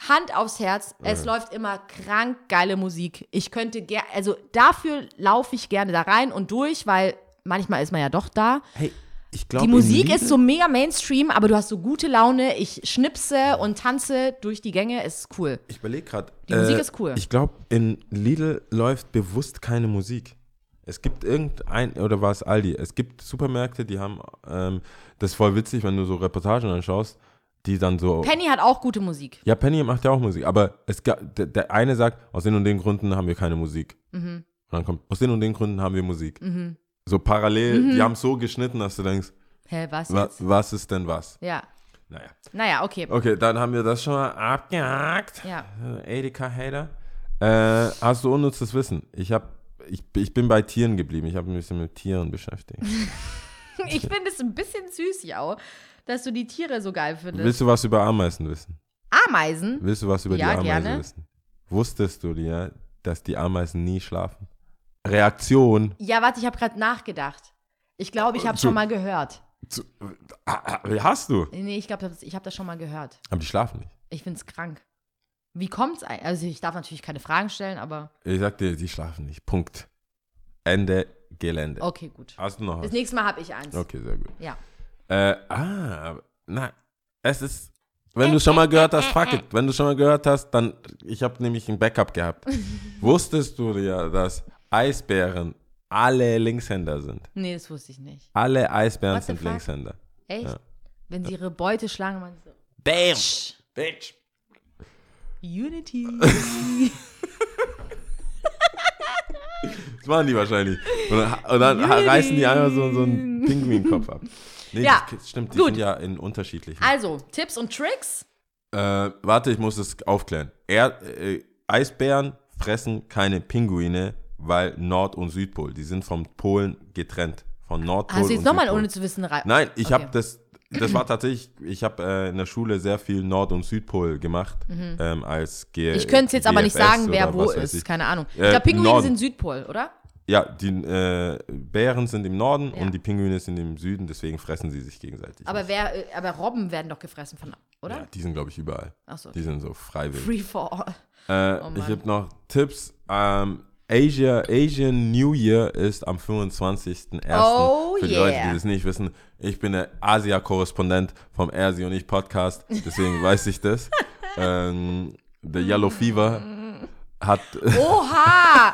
B: Hand aufs Herz, es läuft immer krank geile Musik. Ich könnte gerne, also dafür laufe ich gerne da rein und durch, weil manchmal ist man ja doch da.
A: Hey, ich glaube,
B: Die Musik ist so mega Mainstream, aber du hast so gute Laune. Ich schnipse und tanze durch die Gänge, ist cool.
A: Ich überlege gerade.
B: Die Musik ist cool.
A: Ich glaube, in Lidl läuft bewusst keine Musik. Es gibt irgendein, oder war es Aldi? Es gibt Supermärkte, die haben, ähm, das ist voll witzig, wenn du so Reportagen anschaust, die dann so.
B: Penny hat auch gute Musik.
A: ja, Penny macht ja auch Musik, aber es gab, der, der eine sagt, aus den und den Gründen haben wir keine Musik.
B: Mhm.
A: Und dann kommt, aus den und den Gründen haben wir Musik. So parallel, die haben so geschnitten, dass du denkst,
B: Hä, was
A: wa,
B: jetzt?
A: was ist denn was?
B: Ja.
A: Naja.
B: Naja, okay.
A: Okay, dann haben wir das schon mal abgehakt.
B: Ja.
A: Edeka-Hater. Äh, hast du unnützes Wissen? Ich, hab, ich, ich bin bei Tieren geblieben. Ich habe mich ein bisschen mit Tieren beschäftigt.
B: Ich finde es ein bisschen süß, ja, dass du die Tiere so geil findest.
A: Willst du was über Ameisen wissen?
B: Ameisen?
A: Willst du was über
B: Ja,
A: die Ameisen
B: gerne.
A: wissen? Wusstest du dir, dass die Ameisen nie schlafen? Reaktion.
B: Ja, warte, ich habe gerade nachgedacht. Ich glaube, ich habe schon mal gehört.
A: Zu, hast du?
B: Nee, ich glaube, ich habe das schon mal gehört.
A: Aber die schlafen nicht.
B: Ich finde es krank. Wie kommt's eigentlich? Also, ich darf natürlich keine Fragen stellen, aber
A: Ich sag dir, die schlafen nicht. Punkt. Ende Gelände.
B: okay, gut.
A: Hast du noch
B: Das
A: was?
B: nächste Mal habe ich eins.
A: Okay, sehr gut.
B: Ja.
A: Äh, ah, na, es ist, wenn du schon mal gehört hast, fuck it, wenn du schon mal gehört hast, dann, ich habe nämlich ein Backup gehabt. Wusstest du ja, dass Eisbären alle Linkshänder sind?
B: Nee, das wusste ich nicht.
A: Alle Eisbären
B: What
A: sind? Linkshänder.
B: Echt?
A: Ja.
B: Wenn sie ihre Beute schlagen, man so.
A: Bam! Bitch!
B: Unity.
A: Das machen die wahrscheinlich. Und dann, und dann reißen die einmal so, so einen Pinguinkopf ab. Nee,
B: Ja,
A: das stimmt, die
B: gut.
A: sind ja in unterschiedlichen.
B: also, Tipps und Tricks.
A: Äh, warte, ich muss es aufklären. Er, äh, Eisbären fressen keine Pinguine, weil Nord- und Südpol, die sind vom Polen getrennt. Von Nordpol
B: Hast du jetzt nochmal ohne zu wissen rein?
A: Nein, ich
B: Okay.
A: habe das, das war tatsächlich, ich habe äh, in der Schule sehr viel Nord- und Südpol gemacht, ähm, als G
B: Mhm. Ich könnte es jetzt aber nicht
A: GFS
B: sagen, wer wo ist.
A: ich.
B: Keine Ahnung. Ich
A: Äh,
B: glaube, Pinguine
A: Norden.
B: sind Südpol, oder?
A: Ja, die äh, Bären sind im Norden
B: Ja.
A: und die Pinguine sind im Süden, deswegen fressen sie sich gegenseitig.
B: Aber, wer, äh, aber Robben werden doch gefressen von, oder?
A: ja, die sind, glaube ich, überall.
B: Achso.
A: Die sind so freiwillig.
B: Free for all.
A: Äh,
B: Oh
A: ich habe noch Tipps. Ähm, Asia, Asian New Year ist am 25.01.
B: Oh,
A: Für die
B: yeah.
A: Leute, die das nicht wissen, ich bin der Asia-Korrespondent vom Ersi und ich Podcast, deswegen weiß ich das. ähm, der Yellow Fever hat,
B: Oha!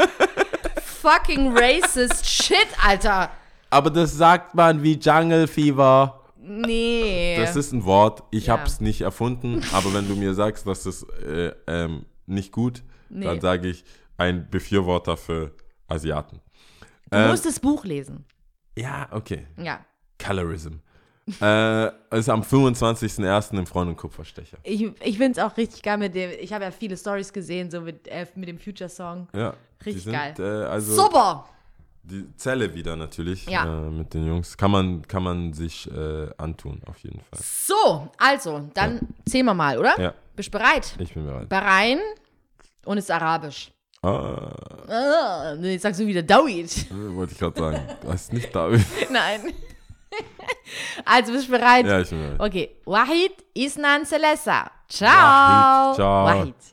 B: Fucking racist shit, Alter.
A: aber das sagt man wie Jungle Fever.
B: Nee.
A: Das ist ein Wort, ich
B: Ja.
A: hab's nicht erfunden, aber wenn du mir sagst, dass das äh, ähm, nicht gut,
B: Nee.
A: dann sage ich ein Befürworter für Asiaten.
B: du
A: ähm,
B: musst das Buch lesen.
A: Ja, okay.
B: Ja.
A: Colorism. äh, ist am 25.01. im Freund- und Kupferstecher.
B: Ich, ich finde es auch richtig geil mit dem, ich habe ja viele Stories gesehen, so mit, äh, mit dem Future-Song.
A: Ja.
B: Richtig
A: sind,
B: geil.
A: Äh, also
B: Super!
A: die Zelle wieder natürlich
B: Ja.
A: äh, mit den Jungs. Kann man, kann man sich äh, antun, auf jeden Fall.
B: So, also, dann zählen wir mal, oder?
A: Ja,
B: Bist du bereit?
A: ich bin bereit.
B: Bahrain und ist arabisch.
A: Ah,
B: Ah, nee, jetzt sagst du wieder Dawid.
A: äh, wollte ich gerade sagen. Das ist nicht David.
B: Nein. also, bist du bereit?
A: ja, ich bin bereit.
B: Okay. Wahid, Isnan, Celessa. Ciao.
A: Wahid, ciao.
B: Wahid.